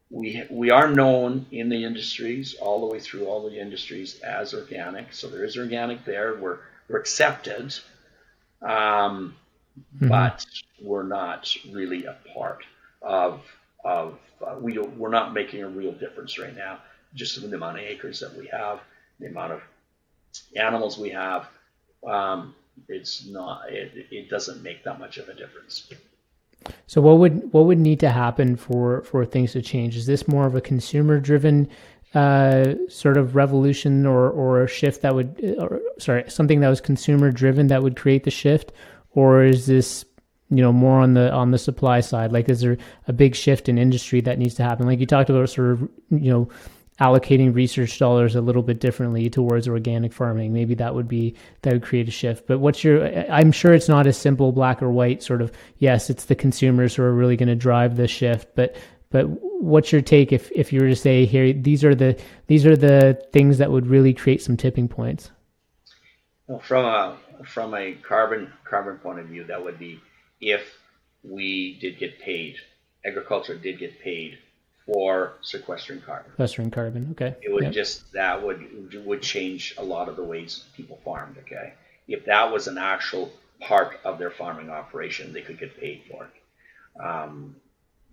Speaker 2: we we are known in the industries all the way through all the industries as organic. So there is organic there. We're we're accepted, um, mm-hmm. but we're not really a part of of uh, we don't, we're not making a real difference right now. Just in the amount of acres that we have, the amount of animals we have, um, it's not it, it doesn't make that much of a difference.
Speaker 1: So what would what would need to happen for for things to change? Is this more of a consumer driven uh, sort of revolution or or a shift that would or sorry something that was consumer driven that would create the shift, or is this you know more on the on the supply side? Like is there a big shift in industry that needs to happen? Like you talked about sort of you know allocating research dollars a little bit differently towards organic farming. Maybe that would be that would create a shift. But what's your? I'm sure it's not a simple black or white sort of. Yes, it's the consumers who are really going to drive the shift. But but what's your take if if you were to say here these are the these are the things that would really create some tipping points?
Speaker 2: Well, from a from a carbon carbon point of view, that would be if we did get paid, agriculture did get paid for sequestering carbon.
Speaker 1: Sequestering carbon, okay.
Speaker 2: It would yep. just that would would change a lot of the ways people farmed. Okay, if that was an actual part of their farming operation, they could get paid for it. um,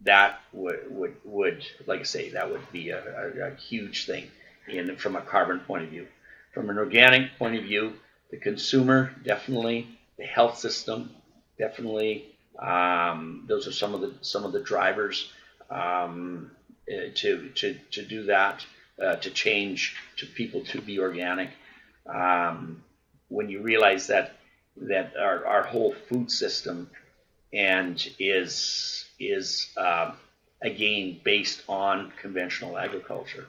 Speaker 2: that would, would, would, like I say, that would be a, a, a, huge thing in from a carbon point of view. From an organic point of view, the consumer definitely, the health system definitely. Um, those are some of the some of the drivers um, eh, to to to do that, uh, to change to people to be organic. Um, when you realize that that our, our whole food system and is is uh, again based on conventional agriculture.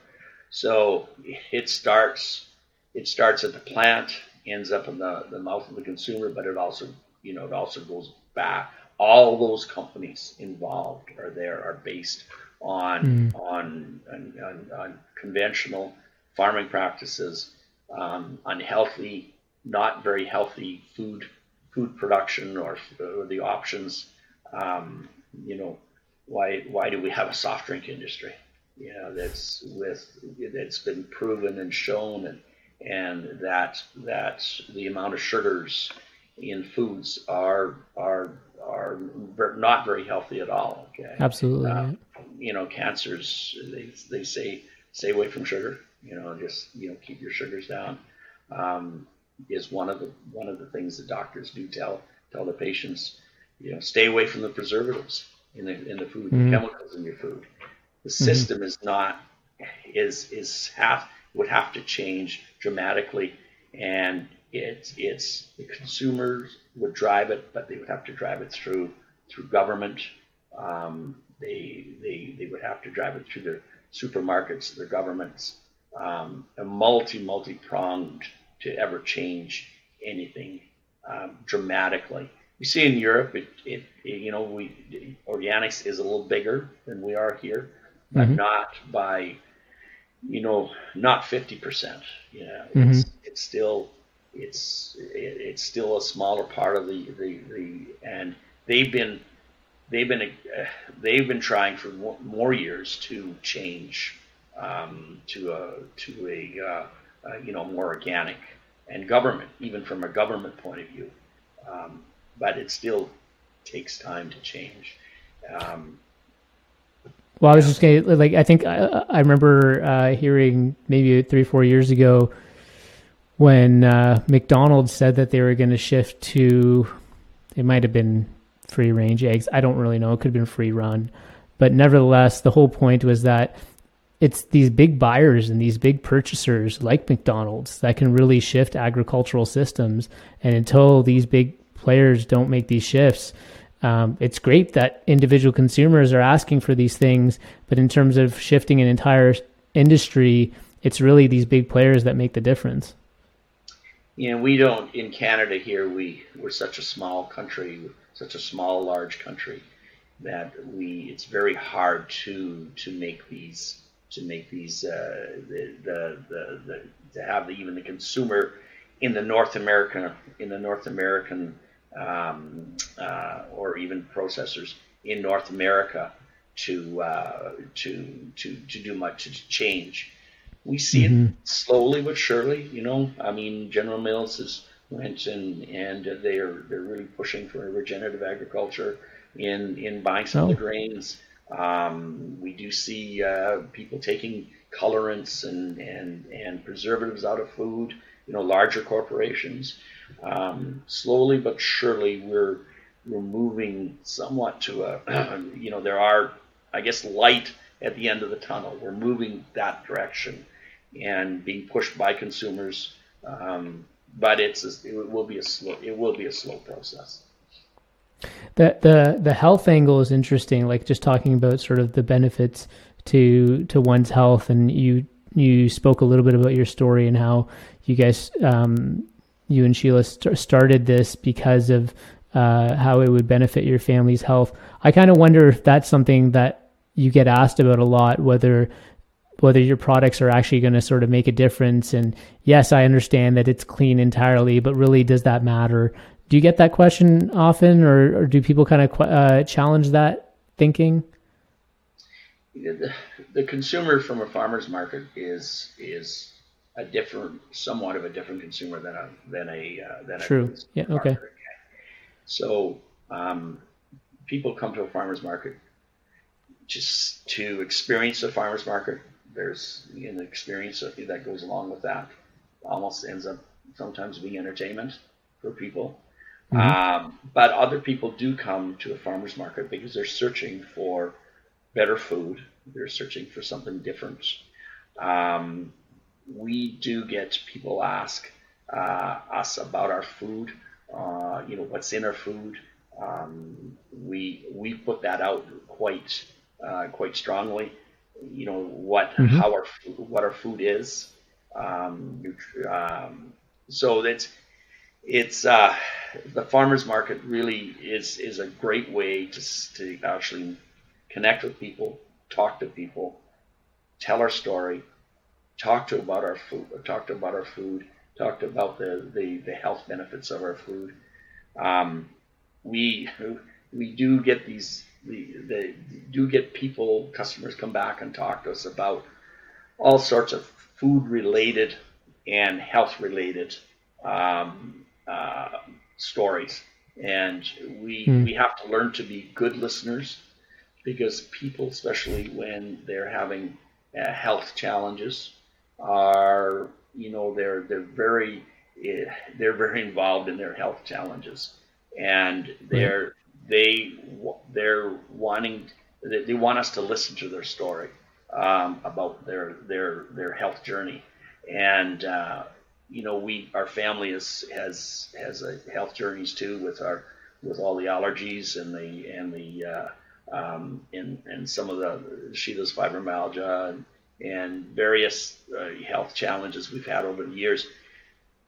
Speaker 2: So it starts it starts at the plant, ends up in the, the mouth of the consumer, but it also you know it also goes back. All those companies involved are there are based on mm. on, on, on, conventional farming practices, um, unhealthy, not very healthy food food production or, or the options. Um, you know, why why do we have a soft drink industry? You know, that's with that's been proven and shown and and that that the amount of sugars in foods are are are not very healthy at all. Okay.
Speaker 1: Absolutely. Uh,
Speaker 2: you know, cancers. They they say stay away from sugar. You know, just you know keep your sugars down. Um, is one of the one of the things that doctors do tell tell the patients. You know, stay away from the preservatives in the in the food, mm-hmm. the chemicals in your food. The mm-hmm. system is not is is have would have to change dramatically, and it's it's the consumers would drive it, but they would have to drive it through through government. Um, they they they would have to drive it through their supermarkets, their governments, um, a multi multi pronged to ever change anything um, dramatically. We see in Europe, it, it, it, you know, we organics is a little bigger than we are here, but mm-hmm. not by, you know, not fifty percent. You know, mm-hmm. it's, it's still it's it, it's still a smaller part of the, the, the and they've been they've been uh, they've been trying for more, years to change um, to a to a uh, uh, you know, more organic and government, even from a government point of view. Um, but it still takes time to change. Um,
Speaker 1: well, I was just going to like I think I, I remember uh, hearing maybe three four years ago when uh, McDonald's said that they were going to shift to it might have been free range eggs. I don't really know. It could have been free run, but nevertheless, the whole point was that it's these big buyers and these big purchasers like McDonald's that can really shift agricultural systems. And until these big players don't make these shifts, um, it's great that individual consumers are asking for these things. But in terms of shifting an entire industry, it's really these big players that make the difference.
Speaker 2: You know, we don't in Canada here. We we're such a small country, such a small large country that we it's very hard to to make these to make these uh, the, the, the, the, to have the, even the consumer in the North American in the North American um, uh, or even processors in North America to uh, to to to do much to change. We see mm-hmm. it slowly but surely. You know, I mean, General Mills has went and and they are they're really pushing for regenerative agriculture in in buying some oh. of the grains. Um, we do see uh, people taking colorants and, and, and preservatives out of food, you know, larger corporations. Um, slowly but surely, we're, we're moving somewhat to a, you know, there are, I guess, light at the end of the tunnel. We're moving that direction and being pushed by consumers. Um, but it's a, it will be a slow it will be a slow process.
Speaker 1: The the the health angle is interesting. Like just talking about sort of the benefits to to one's health, and you you spoke a little bit about your story and how you guys um, you and Sheila st- started this because of uh, how it would benefit your family's health. I kind of wonder if that's something that you get asked about a lot, whether whether your products are actually going to sort of make a difference. And yes, I understand that it's clean entirely, but really, does that matter? Do you get that question often, or, or do people kind of uh, challenge that thinking?
Speaker 2: The, the consumer from a farmer's market is is a different, somewhat of a different consumer than a than a uh, than
Speaker 1: true.
Speaker 2: A
Speaker 1: yeah. Okay.
Speaker 2: So um, people come to a farmer's market just to experience the farmer's market. There's an experience that goes along with that. Almost ends up sometimes being entertainment for people. Mm-hmm. Um, but other people do come to a farmer's market because they're searching for better food. They're searching for something different. Um, we do get people ask uh, us about our food. Uh, you know what's in our food. Um, we we put that out quite uh, quite strongly. You know what mm-hmm. how our what our food is. Um, um, so that's it's uh, the farmers market really is is a great way to to actually connect with people, talk to people, tell our story, talk to about our food, talk to about our food, talk to about the the, the health benefits of our food. Um, we we do get these the, the do get people customers come back and talk to us about all sorts of food related and health related um, uh, stories. And we mm. we have to learn to be good listeners because people especially when they're having uh, health challenges are you know they're they're very eh, they're very involved in their health challenges. And they're they they're wanting they want us to listen to their story um, about their their their health journey. And uh, you know we our family is, has has a health journeys too with our with all the allergies and the and the uh, um, and and some of the Sheila's fibromyalgia and, and various uh, health challenges we've had over the years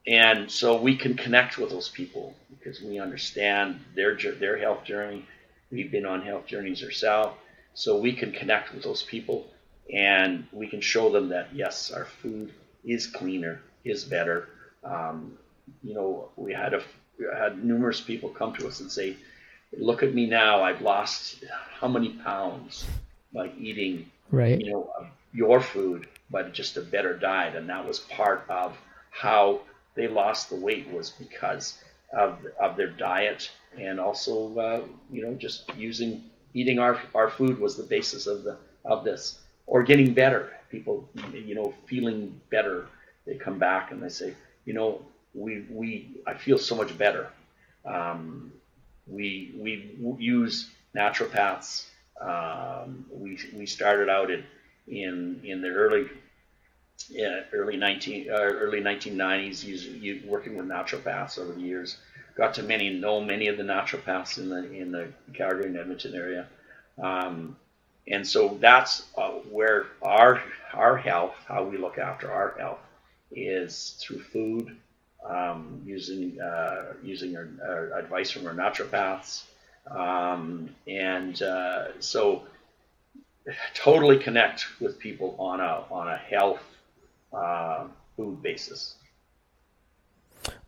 Speaker 2: and so we can connect with those people because we understand their their health journey. We've been on health journeys ourselves, so we can connect with those people, and we can show them that yes, our food is cleaner, is better. Um, you know, we had a had numerous people come to us and say, "Look at me now! I've lost how many pounds by eating,
Speaker 1: right?
Speaker 2: You know, your food, but just a better diet." And that was part of how they lost the weight was because of, of their diet and also uh, you know just using eating our, our food was the basis of the of this. Or getting better. People you know feeling better they come back and they say you know we we I feel so much better. Um, we we use naturopaths. Um, we we started out in in in the early yeah, early 19 uh, early 1990s using, working with naturopaths over the years got to many know many of the naturopaths in the in the Calgary and Edmonton area. Um, and so that's uh, where our our health how we look after our health is through food um, using uh, using our, our, advice from our naturopaths. Um, and uh, so totally connect with people on a on a health uh, food basis.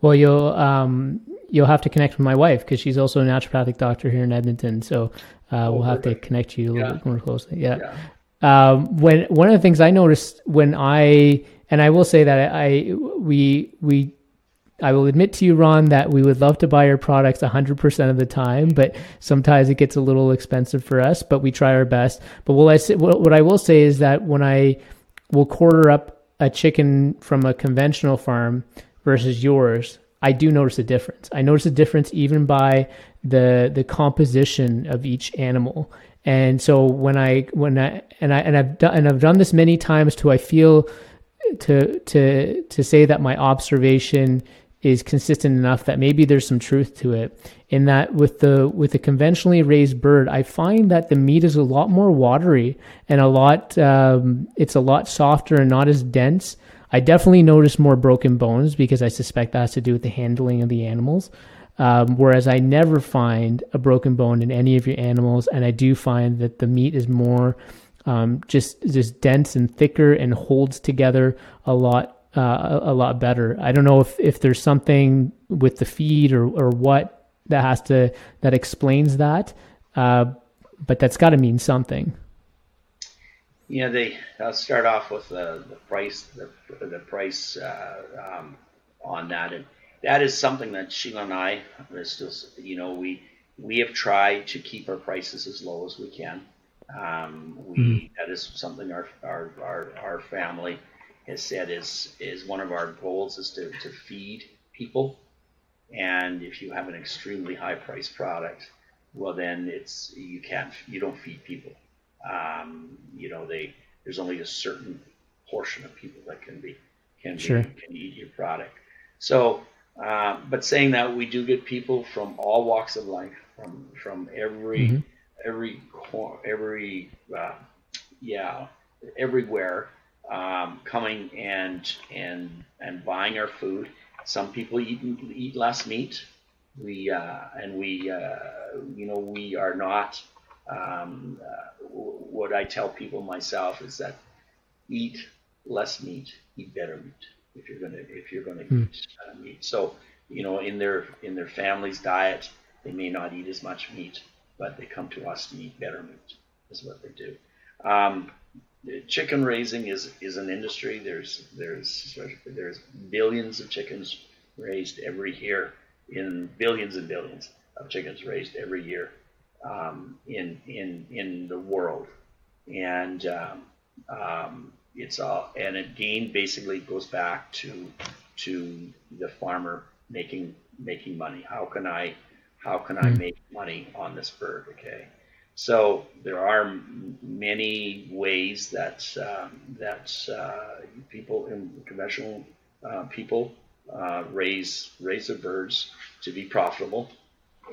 Speaker 1: Well, you'll um, you'll have to connect with my wife because she's also a naturopathic doctor here in Edmonton. So uh, oh, we'll have to connect you a little yeah. bit more closely. Yeah. yeah. Um, when one of the things I noticed when I and I will say that I we we I will admit to you, Ron, that we would love to buy your products 100% of the time, but sometimes it gets a little expensive for us, but we try our best. But what I, what I will say is that when I will quarter up a chicken from a conventional farm versus yours, I do notice a difference. I notice a difference even by the the composition of each animal. And so when I when I and I and I've done and I've done this many times to I feel to to to say that my observation is consistent enough that maybe there's some truth to it. In that with the with the conventionally raised bird i find that the meat is a lot more watery and a lot um, it's a lot softer and not as dense. I definitely notice more broken bones because i suspect that has to do with the handling of the animals. Um, whereas i never find a broken bone in any of your animals and i do find that the meat is more um, just just dense and thicker and holds together a lot uh, a, lot better. I don't know if, if there's something with the feed or, or what that has to that explains that, uh, but that's got to mean something.
Speaker 2: Yeah, they I'll start off with the, the price the, the price uh, um, on that, and that is something that Sheila and I is you know we we have tried to keep our prices as low as we can. Um, we mm. that is something our, our our our family has said is is one of our goals is to, to feed people. And if you have an extremely high price product, well then it's you can't you don't feed people. Um, you know they there's only a certain portion of people that can be can be, sure. can eat your product. So, uh, but saying that we do get people from all walks of life, from from every mm-hmm. every every uh, yeah everywhere um, coming and and and buying our food. Some people eat eat less meat. We uh, and we uh, you know we are not. Um, uh, what I tell people myself is that eat less meat, eat better meat. If you're gonna if you're gonna mm. eat uh, meat, so you know in their in their family's diet they may not eat as much meat, but they come to us to eat better meat. Is what they do. Um, chicken raising is is an industry. There's there's there's billions of chickens raised every year in billions and billions of chickens raised every year um, in in in the world, and um, um, it's all and again basically goes back to to the farmer making making money. How can I how can I hmm. make money on this bird? Okay. So there are many ways that um, that uh, people in conventional uh, people uh, raise raise their birds to be profitable,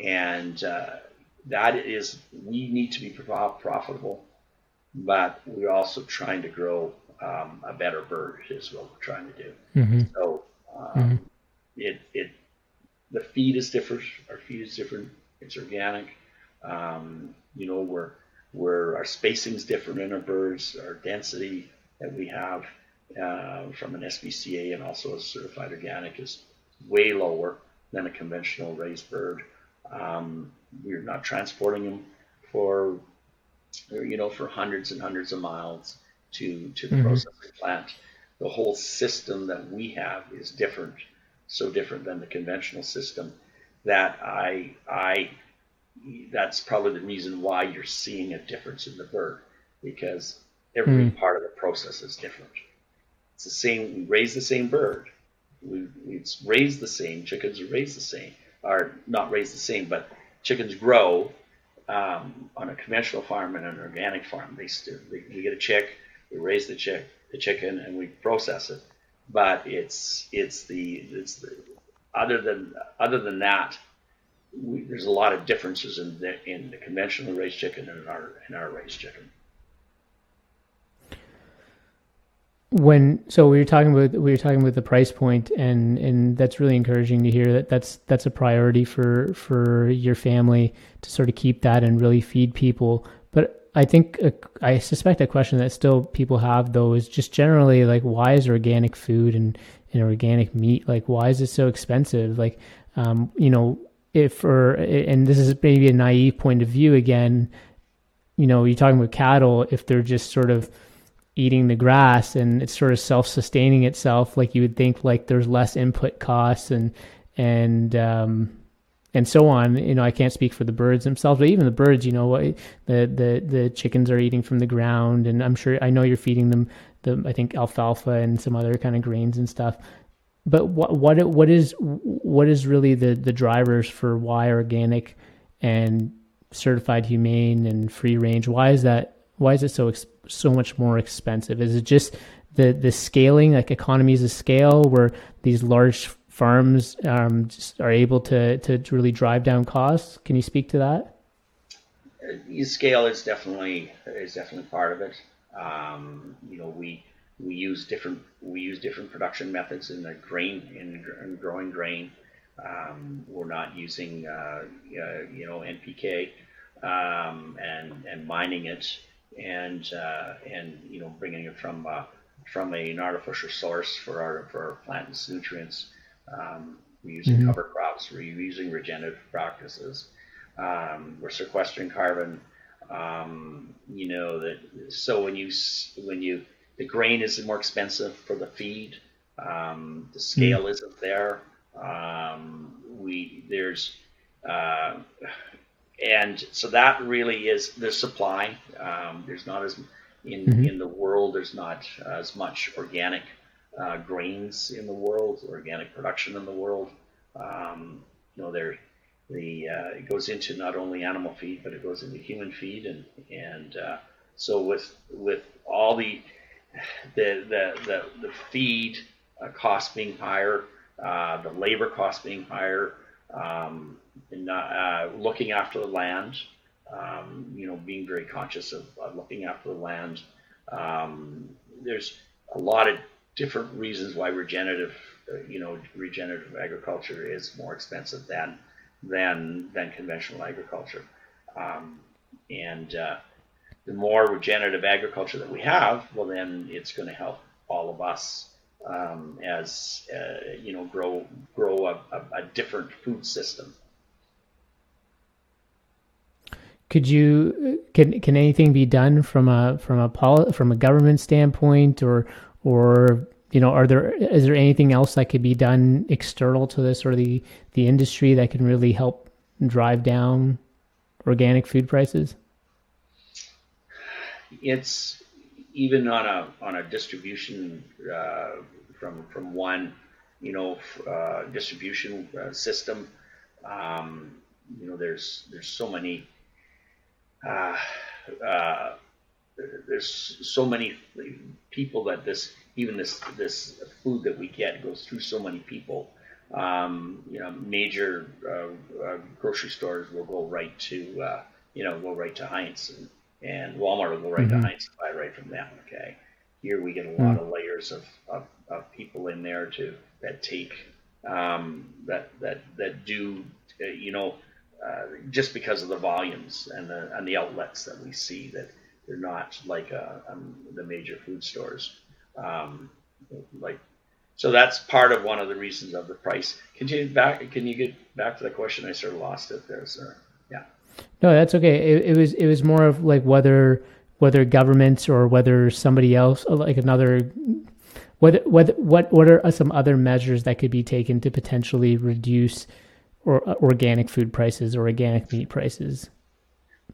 Speaker 2: and uh, that is we need to be profitable, but we're also trying to grow um, a better bird is what we're trying to do. Mm-hmm. So um, mm-hmm. it it the feed is different. Our feed is different. It's organic. Um, you know, where where our spacing is different in our birds, our density that we have uh, from an SPCA and also a certified organic is way lower than a conventional raised bird. Um, we're not transporting them for you know for hundreds and hundreds of miles to to the mm-hmm. processing plant. The whole system that we have is different, so different than the conventional system that I I that's probably the reason why you're seeing a difference in the bird because every mm. part of the process is different. It's the same. We raise the same bird. We it's raised the same. Chickens are raised the same. Are not raised the same, but chickens grow um, on a conventional farm and an organic farm. They still they, we get a chick, we raise the chick, the chicken, and we process it. But it's it's the it's the other than other than that, we, there's a lot of differences in the in the conventional raised chicken and in our in our raised chicken.
Speaker 1: When so we were talking about we were talking about the price point and and that's really encouraging to hear that that's that's a priority for for your family to sort of keep that and really feed people. But I think I suspect a question that still people have though is just generally like why is organic food and and organic meat like why is it so expensive? Like um, you know if or and this is maybe a naive point of view again you know you're talking about cattle if they're just sort of eating the grass and it's sort of self-sustaining itself like you would think like there's less input costs and and um and so on. You know i can't speak for the birds themselves but even the birds you know the the the chickens are eating from the ground and i'm sure i know you're feeding them the i think alfalfa and some other kind of grains and stuff but what what what is what is really the the drivers for why organic and certified humane and free range? Why is that why is it so so much more expensive? Is it just the the scaling like economies of scale where these large farms um, are able to to really drive down costs? Can you speak to that?
Speaker 2: Uh, scale is definitely is definitely part of it. Um, you know we we use different we use different production methods in the grain in, in growing grain. Um, we're not using uh, uh, you know NPK um, and and mining it and uh, and you know bringing it from uh, from an artificial source for our for our plant's nutrients. Um, we're using mm-hmm. cover crops. We're using regenerative practices. Um, we're sequestering carbon. Um, you know that so when you when you the grain is more expensive for the feed. Um, the scale mm. isn't there. Um, we there's uh, and so that really is the supply. Um, there's not as in mm-hmm. in the world. There's not as much organic uh, grains in the world, organic production in the world. Um, you know, there the uh, it goes into not only animal feed, but it goes into human feed, and and uh, so with with all the the the the, the feed uh, costs being higher, uh, the labor cost being higher, um, and uh, looking after the land, um, you know, being very conscious of, of looking after the land. Um, there's a lot of different reasons why regenerative, uh, you know, regenerative agriculture is more expensive than than than conventional agriculture. Um, and uh, the more regenerative agriculture that we have, well, then it's going to help all of us um, as uh, you know grow grow a, a, a, different food system.
Speaker 1: Could you can can anything be done from a from a poli- from a government standpoint or or you know are there is there anything else that could be done external to this or the the industry that can really help drive down organic food prices?
Speaker 2: It's even on a on a distribution uh, from from one you know uh, distribution uh, system. Um, you know, there's there's so many uh, uh, there's so many people that this even this this food that we get goes through so many people. Um, you know, major uh, grocery stores will go right to you know go right to Heinz and, and Walmart will go right mm-hmm. to Heinz buy right from them. Okay, here we get a lot mm-hmm. of layers of, of, of, people in there to that take um, that that that do uh, you know uh, just because of the volumes and the and the outlets that we see that they're not like uh, um, the major food stores. Um, like, so that's part of one of the reasons of the price. Continue back. Can you get back to the question? I sort of lost it there, sir. Yeah.
Speaker 1: No, that's okay. It, it was it was more of like whether whether governments or whether somebody else, like another, what what what what are some other measures that could be taken to potentially reduce or uh, organic food prices or organic meat prices?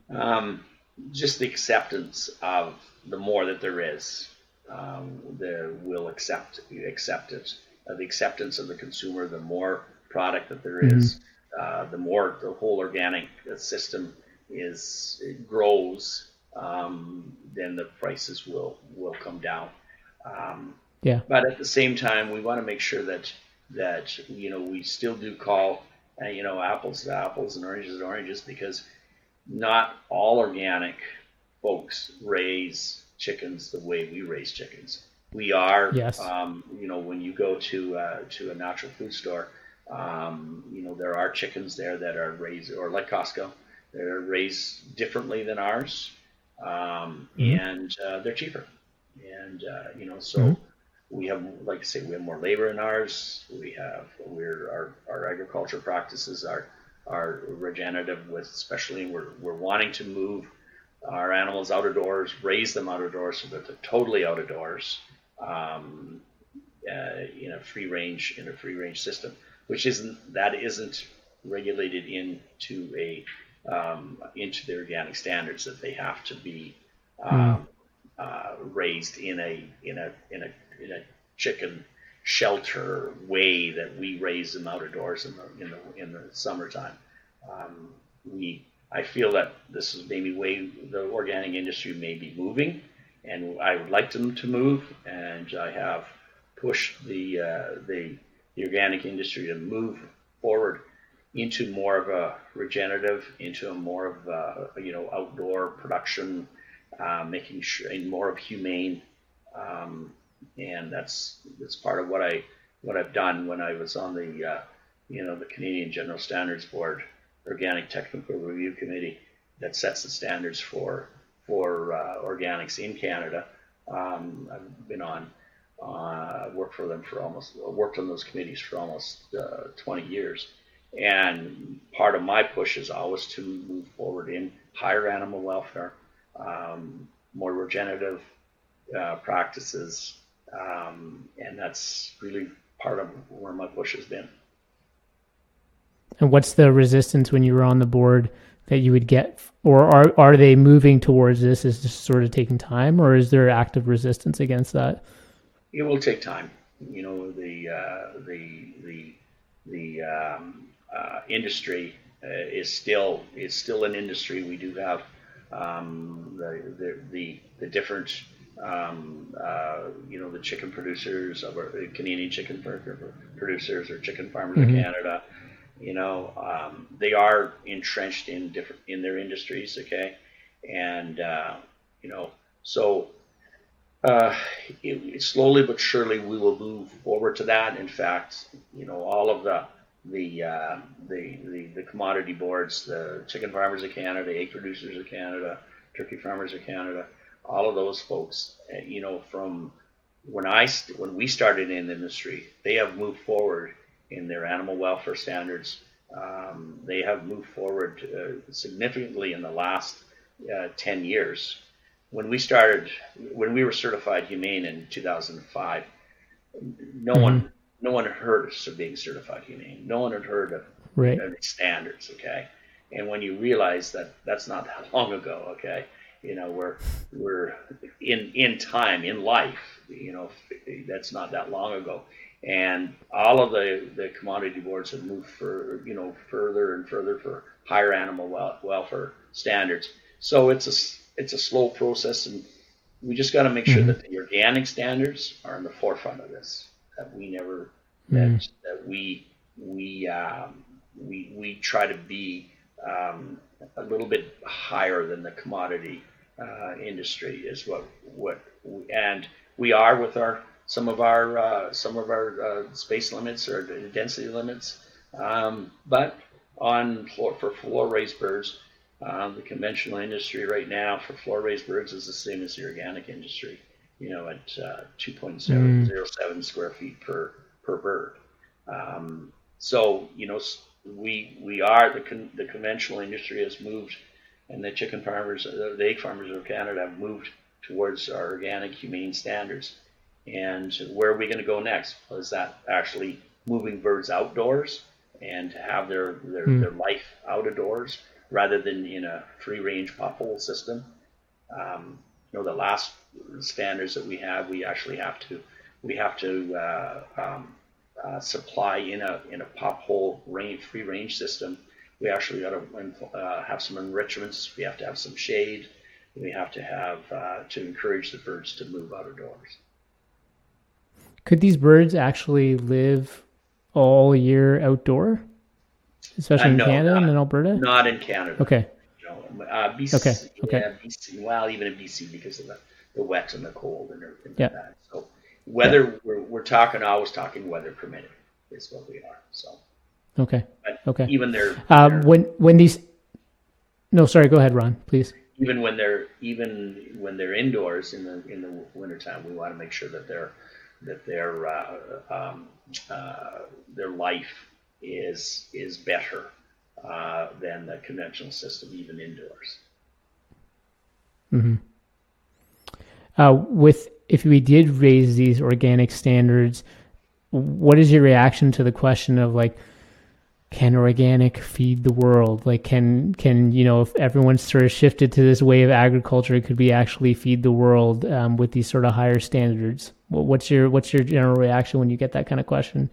Speaker 2: Um, just the acceptance of the more that there is, um, there will accept accept it. Uh, the acceptance of the consumer, the more product that there is, mm-hmm. Uh, the more the whole organic system is grows, um, then the prices will will come down. Um,
Speaker 1: yeah.
Speaker 2: But at the same time, we want to make sure that that you know we still do call uh, you know apples to apples and oranges to oranges because not all organic folks raise chickens the way we raise chickens. We are,
Speaker 1: yes.
Speaker 2: um, you know, when you go to uh, to a natural food store, um, you know, there are chickens there that are raised, or like Costco, they're raised differently than ours, um, mm-hmm. and uh, they're cheaper. And uh, you know, so mm-hmm. we have, like I say, we have more labor in ours. We have, we're our our agriculture practices are are regenerative with, especially we're, we're wanting to move our animals out of doors, raise them out of doors so that they're totally out of doors um, uh, in a free range in a free range system, which isn't that isn't regulated into a um, into the organic standards that they have to be um, mm. uh, raised in a in a in a in a chicken shelter way that we raise them out of doors in the in the in the summertime. Um, we I feel that this is maybe way the organic industry may be moving, and I would like them to move, and I have pushed the uh, the, the organic industry to move forward into more of a regenerative, into a more of a, you know outdoor production, uh, making sure and more of humane um, and that's that's part of what I what I've done when I was on the uh, you know the Canadian General Standards Board Organic Technical Review Committee that sets the standards for for uh, organics in Canada. Um, I've been on uh, worked for them for almost worked on those committees for almost uh, 20 years, and part of my push is always to move forward in higher animal welfare, um, more regenerative uh, practices, um, and that's really part of where my push has been.
Speaker 1: And what's the resistance when you were on the board that you would get, or are are they moving towards this? Is just sort of taking time, or is there active resistance against that?
Speaker 2: It will take time. You know, the uh, the the the um, uh, industry uh, is still is still an industry. We do have um, the, the, the the different um, uh, you know the chicken producers of our Canadian chicken producers or chicken farmers mm-hmm. of Canada. You know, um, they are entrenched in different in their industries. Okay, and uh, you know, so uh, it, slowly but surely we will move forward to that. In fact, you know, all of the the, uh, the, the, the commodity boards, the Chicken Farmers of Canada, Egg Producers of Canada, Turkey Farmers of Canada, all of those folks, uh, you know, from when I when we started in the industry, they have moved forward in their animal welfare standards. Um, they have moved forward uh, significantly in the last uh, 10 years. When we started, when we were certified humane in 2005, no mm-hmm. one no one had heard of being certified humane. No one had heard of right. standards. Okay, and when you realize that that's not that long ago, okay, you know we're we're in in time in life. You know that's not that long ago, and all of the the commodity boards have moved for you know further and further for higher animal wel- welfare standards. So it's a it's a slow process, and we just got to make sure mm-hmm. that the organic standards are in the forefront of this that we never mm. that, that we we um, we we try to be um, a little bit higher than the commodity uh, industry is what what we, and we are with our some of our uh, some of our uh, space limits or density limits, um, but on floor, for floor raised birds, um, the conventional industry right now for floor raised birds is the same as the organic industry you know, at uh, 2.07 mm. square feet per per bird. Um, so you know, we we are the con- the conventional industry has moved, and the chicken farmers, uh, the egg farmers of Canada have moved towards our organic, humane standards. And where are we going to go next? Is that actually moving birds outdoors and to have their their, mm. their life out of doors rather than in a free range pop hole system? Um, you know, the last standards that we have, we actually have to we have to uh, um, uh, supply in a in a pop hole range free range system. We actually got to uh, have some enrichments. We have to have some shade. We have to have uh, to encourage the birds to move out of doors.
Speaker 1: Could these birds actually live all year outdoor, especially in uh, no, Canada
Speaker 2: not,
Speaker 1: and in Alberta?
Speaker 2: Not in Canada.
Speaker 1: Okay.
Speaker 2: Uh, BC, okay. Okay. Yeah, BC, well, even in BC because of the, the wet and the cold and everything yeah. like that. So weather, yeah. we're, we're talking, always talking weather permitted is what we are. So.
Speaker 1: Okay. But okay.
Speaker 2: Even there.
Speaker 1: um, when when these. No, sorry. Go ahead, Ron. Please.
Speaker 2: Even when they're even when they're indoors in the in the wintertime, we want to make sure that their that their uh, um, uh, their life is is better uh, than the conventional system, even indoors.
Speaker 1: Mm-hmm. Uh, with if we did raise these organic standards, what is your reaction to the question of like, can organic feed the world? Like, can can you know if everyone sort of shifted to this way of agriculture, could we actually feed the world um, with these sort of higher standards? What's your what's your general reaction when you get that kind of question?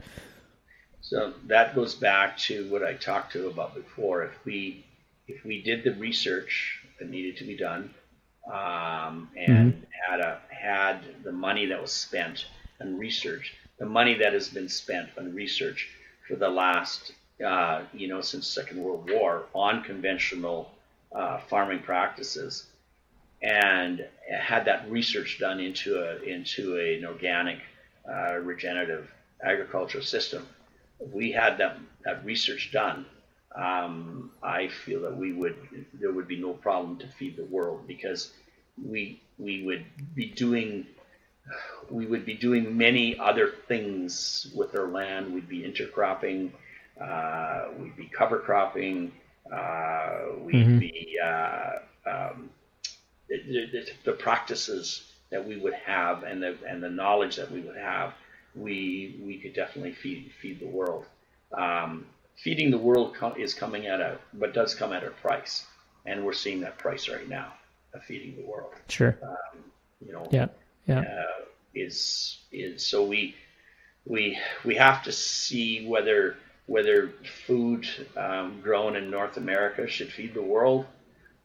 Speaker 2: So that goes back to what I talked to about before. If we if we did the research that needed to be done, um, and mm-hmm. had a had the money that was spent on research, the money that has been spent on research for the last uh, you know since Second World War on conventional uh, farming practices, and had that research done into a into an organic uh, regenerative agricultural system we had that, that research done, um, I feel that we would there would be no problem to feed the world because we we would be doing we would be doing many other things with our land. We'd be intercropping, uh, we'd be cover cropping, uh, we'd mm-hmm. be uh, um, the, the, the, practices that we would have and the and the knowledge that we would have we we could definitely feed feed the world. Um, feeding the world is coming at a, but does come at a price, and we're seeing that price right now of feeding the world.
Speaker 1: Sure.
Speaker 2: Um, you know.
Speaker 1: Yeah. Yeah.
Speaker 2: Uh, is is so we we we have to see whether whether food um, grown in North America should feed the world,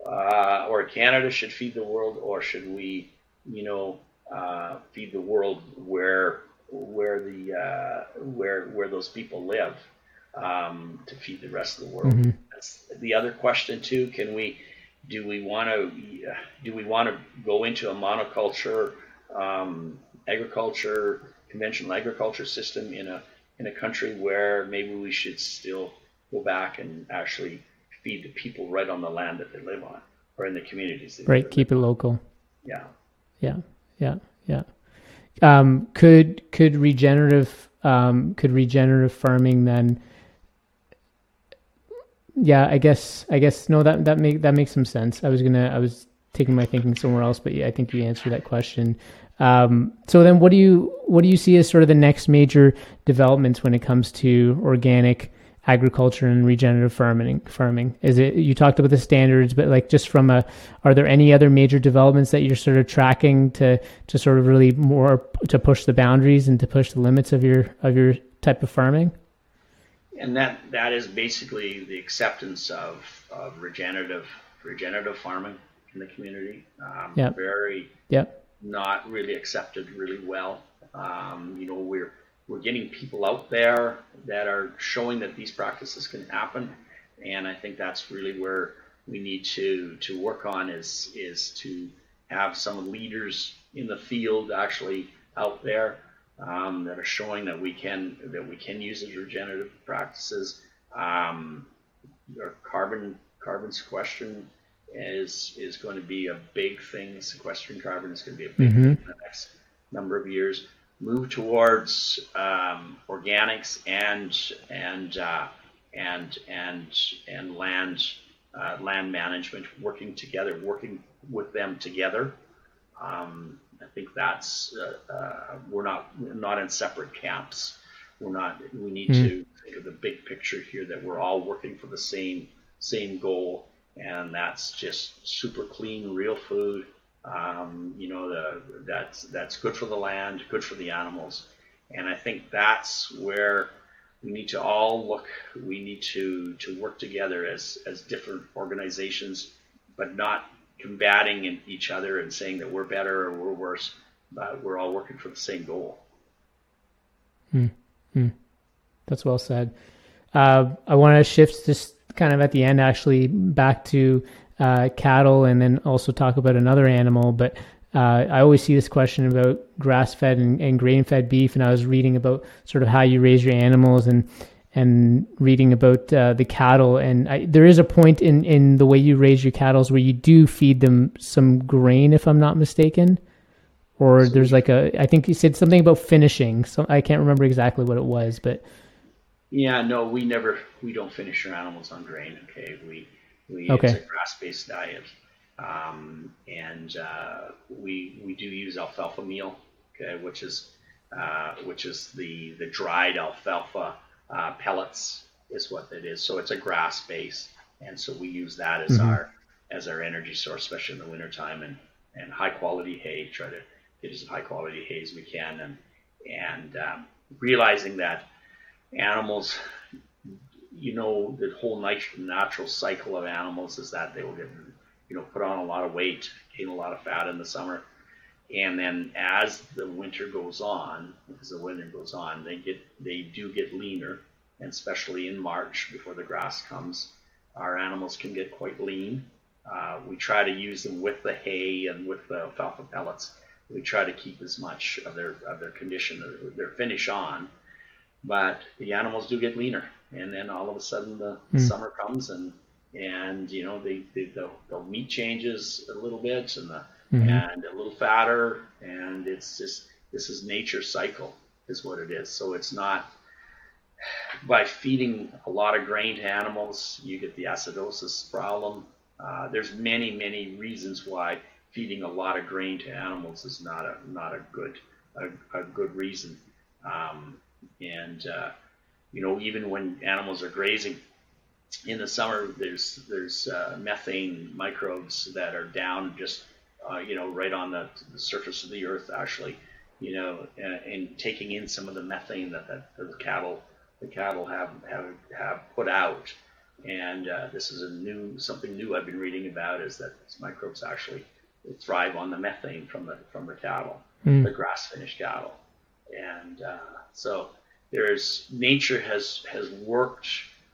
Speaker 2: uh, or Canada should feed the world, or should we, you know, uh, feed the world where where the uh, where where those people live um, to feed the rest of the world. Mm-hmm. That's the other question too. Can we do we want to do we want to go into a monoculture um, agriculture conventional agriculture system in a in a country where maybe we should still go back and actually feed the people right on the land that they live on or in the communities.
Speaker 1: right, keep it local.
Speaker 2: Yeah.
Speaker 1: Yeah. Yeah. Yeah. Um, could could regenerative um, could regenerative farming then? Yeah, I guess I guess no that that make that makes some sense. I was gonna I was taking my thinking somewhere else, but yeah, I think you answered that question. Um, so then, what do you what do you see as sort of the next major developments when it comes to organic agriculture and regenerative farming farming? Is it you talked about the standards but like just from a are there any other major developments that you're sort of tracking to to sort of really more to push the boundaries and to push the limits of your of your type of farming?
Speaker 2: And that that is basically the acceptance of, of regenerative regenerative farming in the community. Um,
Speaker 1: yeah
Speaker 2: very
Speaker 1: yeah
Speaker 2: not really accepted really well. Um, you know we're we're getting people out there that are showing that these practices can happen, and I think that's really where we need to to work on is is to have some leaders in the field actually out there um, that are showing that we can that we can use these regenerative practices. Um, our carbon carbon sequestration is is going to be a big thing. Sequestering carbon is going to be a big mm-hmm. thing in the next number of years move towards um, organics and and uh, and and and land uh, land management, working together, working with them together. Um, I think that's uh, uh we're not we're not in separate camps. We're not. We need mm. to think of the big picture here that we're all working for the same same goal, and that's just super clean, real food um, you know, the, that's that's good for the land, good for the animals, and I think that's where we need to all look. We need to to work together as as different organizations, but not combating each other and saying that we're better or we're worse. But we're all working for the same goal.
Speaker 1: Hmm. Hmm. That's well said. Uh, I want to shift just kind of at the end, actually, back to uh, cattle and then also talk about another animal. But uh, I always see this question about grass fed and, and grain fed beef, and I was reading about sort of how you raise your animals and and reading about uh, the cattle. And I, there is a point in, in the way you raise your cattle where you do feed them some grain, if I'm not mistaken. Or there's like a, I think you said something about finishing. So I can't remember exactly what it was, but
Speaker 2: yeah, no, we never, we don't finish our animals on grain. Okay, we we,
Speaker 1: okay.
Speaker 2: It's a grass-based diet, um, and uh, we we do use alfalfa meal, okay, which is uh, which is the the dried alfalfa uh, pellets is what it is. So it's a grass base, and so we use that as mm-hmm. our as our energy source, especially in the wintertime, and and high quality hay. Try to get as high quality hay as we can, and and um, realizing that animals you know, the whole natural cycle of animals is that they will get, you know, put on a lot of weight, gain a lot of fat in the summer. And then as the winter goes on, as the winter goes on, they get, they do get leaner. And especially in March before the grass comes, our animals can get quite lean. Uh, we try to use them with the hay and with the alfalfa pellets. We try to keep as much of their of their condition, their finish on, but the animals do get leaner and then all of a sudden the, mm. summer comes and and you know the the, the, the meat changes a little bit and the mm-hmm. and a little fatter and it's just this is nature cycle is what it is so it's not by feeding a lot of grain to animals you get the acidosis problem uh, there's many many reasons why feeding a lot of grain to animals is not a not a good a, a good reason um, and uh, you know, even when animals are grazing in the summer, there's there's uh, methane microbes that are down just uh, you know right on the, the, surface of the earth actually, you know, and, and taking in some of the methane that, that the cattle the cattle have have have put out. And uh, this is a new something new I've been reading about is that these microbes actually thrive on the methane from the from the cattle, mm. the grass finished cattle, and uh, so there's nature has has worked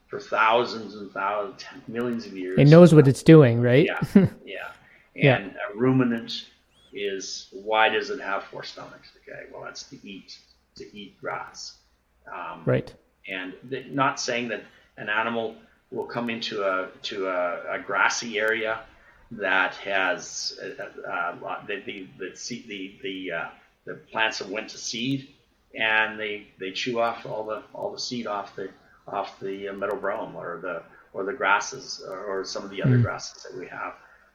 Speaker 2: for thousands and thousands, millions of years.
Speaker 1: It knows what it's doing, right?
Speaker 2: Yeah, yeah. And yeah. a ruminant is why does it have four stomachs? Okay, well that's to eat to eat grass.
Speaker 1: Um, right.
Speaker 2: And th- not saying that an animal will come into a to a, a grassy area that has uh, uh, the the the the, the, uh, the plants have went to seed and they they chew off all the all the seed off the off the meadow brome or the or the grasses or, or some of the other mm. grasses that we have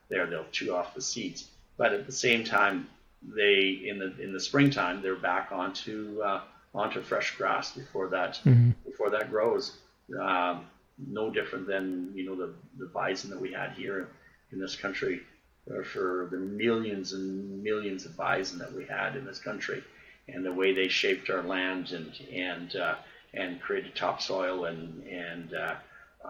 Speaker 2: there. They'll chew off the seeds, but at the same time, they in the in the springtime they're back onto uh, onto fresh grass before that mm-hmm. before that grows. Um, no different than you know the the bison that we had here in this country uh, for the millions and millions of bison that we had in this country and the way they shaped our land and and uh, and created topsoil and and uh,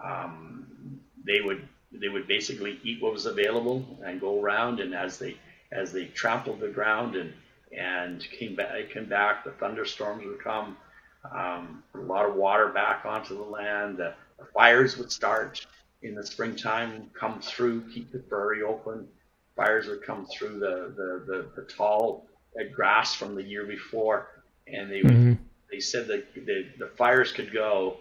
Speaker 2: um, they would they would basically eat what was available and go around and as they as they trampled the ground and and came back came back the thunderstorms would come um, a lot of water back onto the land the, the fires would start in the springtime come through keep the prairie open. Fires would come through the the, the, the tall grass from the year before, and they mm-hmm. they said that the, the fires could go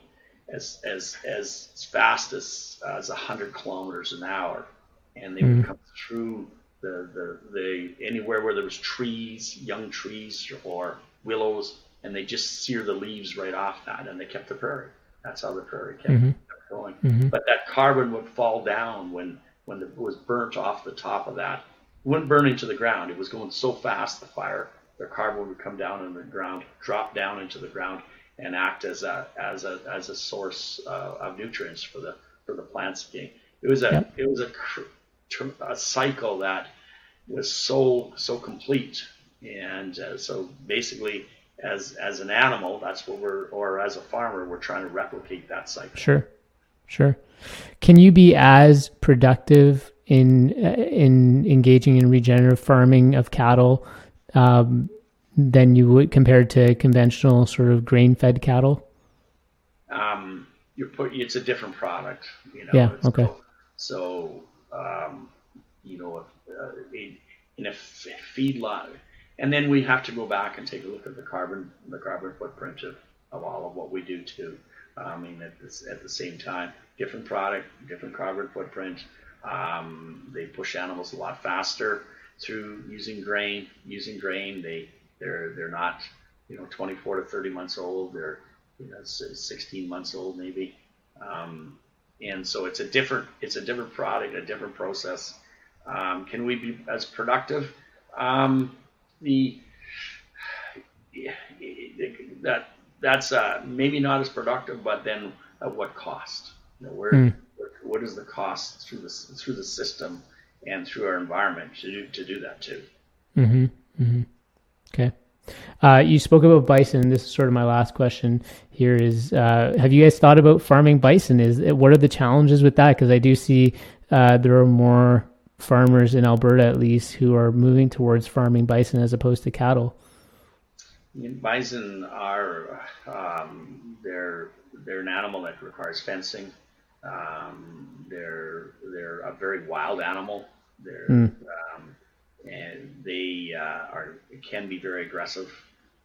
Speaker 2: as as as fast as as hundred kilometers an hour, and they mm-hmm. would come through the, the the anywhere where there was trees, young trees or willows, and they just sear the leaves right off that, and they kept the prairie. That's how the prairie kept, mm-hmm. kept going. Mm-hmm. But that carbon would fall down when when it was burnt off the top of that wouldn't burn into the ground. It was going so fast, the fire, the carbon would come down in the ground, drop down into the ground, and act as a as a as a source uh, of nutrients for the for the plants again. It was a yep. it was a, a cycle that was so so complete, and uh, so basically, as as an animal, that's what we're or as a farmer, we're trying to replicate that cycle.
Speaker 1: Sure, sure. Can you be as productive in in engaging in regenerative farming of cattle um, than you would compared to conventional sort of grain fed cattle?
Speaker 2: Um, you're put, it's a different product. You know,
Speaker 1: yeah. Okay.
Speaker 2: So, um, you know, uh, in, in a feedlot, and then we have to go back and take a look at the carbon the carbon footprint of, of all of what we do too. I mean, at, this, at the same time, different product, different carbon footprint. Um, they push animals a lot faster through using grain. Using grain, they they're they're not you know 24 to 30 months old. They're you know 16 months old maybe. Um, and so it's a different it's a different product, a different process. Um, can we be as productive? Um, the that that's uh, maybe not as productive, but then at what cost? You know, where mm what is the cost through the through the system and through our environment to do to do that too.
Speaker 1: Mm-hmm. mm-hmm. Okay. Uh, you spoke about bison. This is sort of my last question. Here is: uh, Have you guys thought about farming bison? Is what are the challenges with that? Because I do see uh, there are more farmers in Alberta, at least, who are moving towards farming bison as opposed to cattle.
Speaker 2: Bison are um, they're they're an animal that requires fencing. Um, they're they're a very wild animal. They're mm. um, and they uh, are can be very aggressive,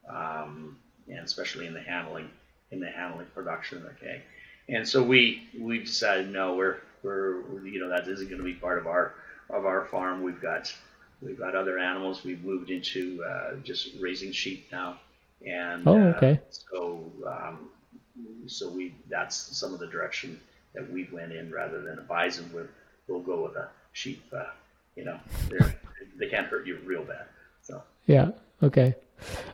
Speaker 2: um, and especially in the handling in the handling production. Okay, and so we we decided no, we're we're you know that isn't going to be part of our of our farm. We've got we've got other animals. We've moved into uh, just raising sheep now, and
Speaker 1: oh okay.
Speaker 2: Uh, so um, so we that's some of the direction that we went in rather than a bison would we'll go with a sheep. Uh, you know, they can't hurt you real bad. So
Speaker 1: yeah, okay.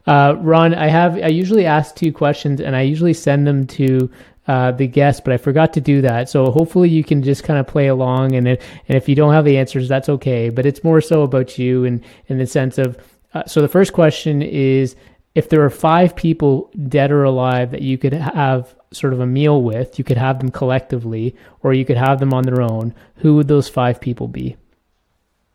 Speaker 1: Uh, Ron, I have I usually ask two questions, and I usually send them to uh, the guest, but I forgot to do that. So hopefully you can just kind of play along, and if, and if you don't have the answers, that's okay. But it's more so about you, and in the sense of uh, so the first question is if there are five people dead or alive that you could have sort of a meal with, you could have them collectively, or you could have them on their own. Who would those five people be?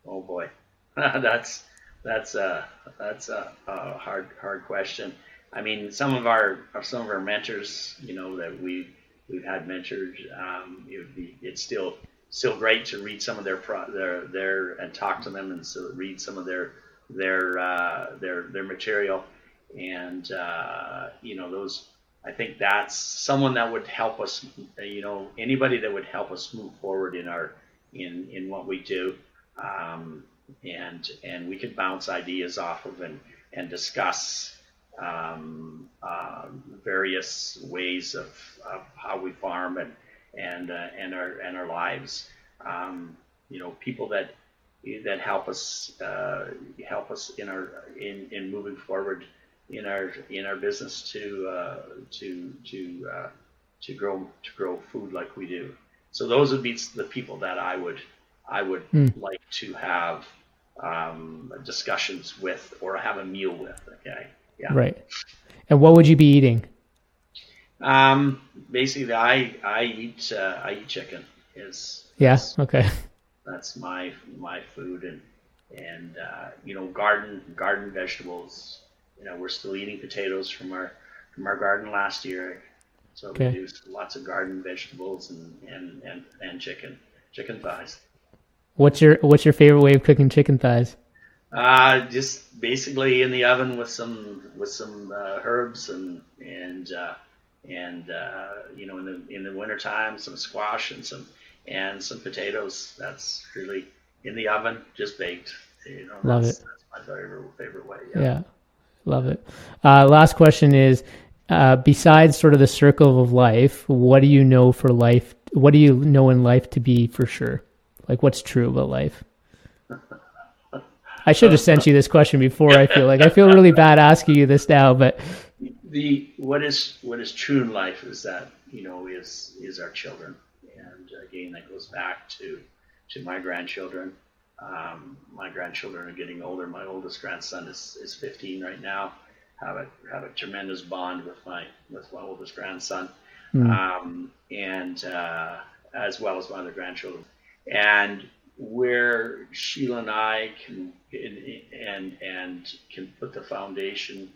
Speaker 2: Oh boy, that's that's a that's a, a hard hard question. I mean, some of our some of our mentors, you know, that we we've had mentors. um, it would be it's still still great to read some of their pro, their their and talk to them and so read some of their their uh, their their material, and uh, you know those. I think that's someone that would help us. You know, anybody that would help us move forward in our in in what we do, um, and and we could bounce ideas off of and and discuss um, uh, various ways of, of, how we farm and and uh, and our and our lives. Um, you know, people that that help us uh, help us in our in, in moving forward in our in our business to uh, to to uh, to grow to grow food like we do. So those would be the people that I would I would mm. like to have um, discussions with or have a meal with. Okay.
Speaker 1: Yeah. Right. And what would you be eating?
Speaker 2: Um, basically, I I eat uh, I eat chicken. Is
Speaker 1: yeah okay.
Speaker 2: That's my my food and and uh, you know garden garden vegetables. You know we're still eating potatoes from our from our garden last year, so okay. we do lots of garden vegetables and and and, and chicken chicken thighs.
Speaker 1: What's your what's your favorite way of cooking chicken thighs?
Speaker 2: Uh, just basically in the oven with some with some uh, herbs and and uh, and uh, you know in the in the wintertime some squash and some and some potatoes. That's really in the oven, just baked. You know,
Speaker 1: love
Speaker 2: that's,
Speaker 1: it.
Speaker 2: That's my favorite favorite way.
Speaker 1: Yeah, yeah love it. Uh, last question is. Uh, besides sort of the circle of life, what do you know for life? What do you know in life to be for sure? Like, what's true about life? I should have sent you this question before. I feel like I feel really bad asking you this now, but
Speaker 2: the what is what is true in life is that you know is is our children, and again that goes back to to my grandchildren. Um, my grandchildren are getting older. My oldest grandson is, is 15 right now. Have a have a tremendous bond with my with my oldest grandson, mm. um, and uh, as well as my other grandchildren. And where Sheila and I can and and can put the foundation,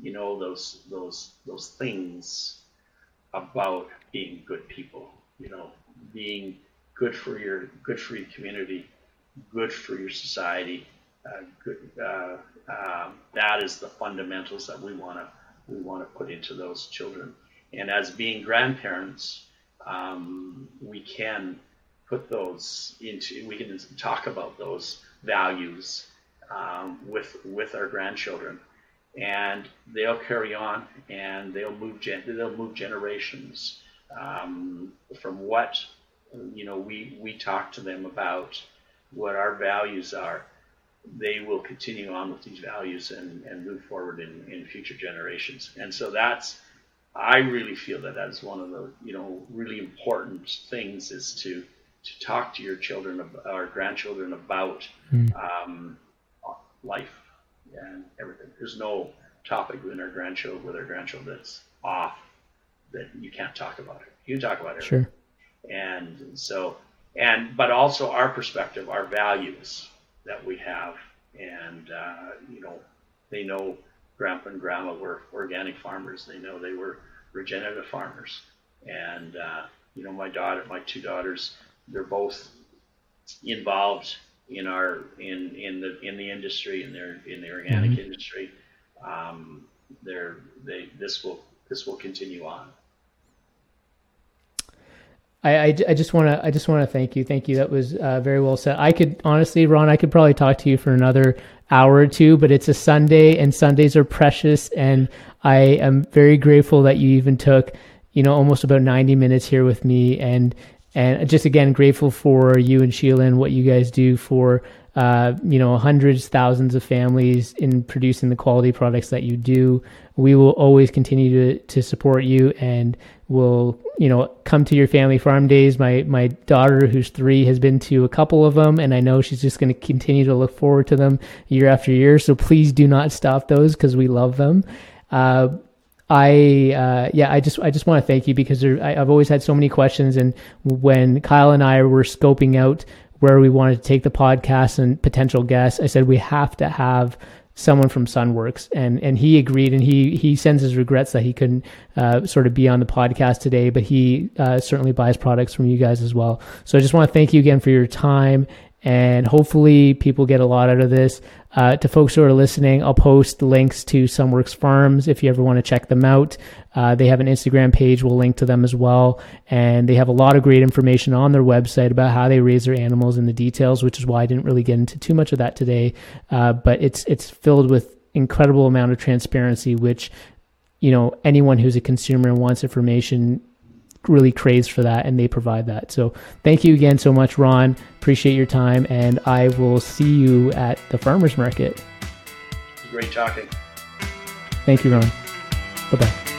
Speaker 2: you know, those those those things about being good people, you know, being good for your good for your community, good for your society. Uh, good, uh, um, that is the fundamentals that we want to we want to put into those children. And as being grandparents, um, we can put those into, we can talk about those values um, with with our grandchildren, and they'll carry on and they'll move gen- they'll move generations um, from what you know we we talk to them about what our values are. They will continue on with these values and, and move forward in, in future generations. And so that's I really feel that that is one of the you know really important things is to to talk to your children or grandchildren about mm. um, life and everything. There's no topic with our grandchildren with our grandchildren that's off that you can't talk about it. You can talk about it.
Speaker 1: Sure.
Speaker 2: And so and but also our perspective, our values that we have, and uh, you know, they know grandpa and grandma were organic farmers. They know they were regenerative farmers, and uh, you know, my daughter, my two daughters, they're both involved in our in in the in the industry in their in the organic mm-hmm. industry. Um, they're they this will this will continue on.
Speaker 1: I, I, I just want to I just want to thank you. Thank you. That was uh, very well said. I could honestly, Ron, I could probably talk to you for another hour or two, but it's a Sunday, and Sundays are precious, and I am very grateful that you even took you know almost about 90 minutes here with me and and just again grateful for you and Sheila and what you guys do for uh, you know hundreds, thousands of families in producing the quality products that you do. We will always continue to to support you and will you know come to your family farm days. My my daughter, who's three, has been to a couple of them, and I know she's just going to continue to look forward to them year after year. So please do not stop those because we love them. Uh, I uh, yeah, I just I just want to thank you because there, I, I've always had so many questions, and when Kyle and I were scoping out where we wanted to take the podcast and potential guests, I said we have to have someone from Sunworks, and and he agreed, and he he sends his regrets that he couldn't uh, sort of be on the podcast today, but he uh, certainly buys products from you guys as well. So I just want to thank you again for your time and hopefully people get a lot out of this. Uh, to folks who are listening, I'll post links to Sunworks Farms if you ever want to check them out. Uh, they have an Instagram page. We'll link to them as well. And they have a lot of great information on their website about how they raise their animals and the details, which is why I didn't really get into too much of that today. Uh, but it's, it's filled with incredible amount of transparency, which, you know, anyone who's a consumer and wants information really craves for that and they provide that. So thank you again so much, Ron. Appreciate your time and I will see you at the farmers market.
Speaker 2: Great talking.
Speaker 1: Thank you, Ron. Bye bye.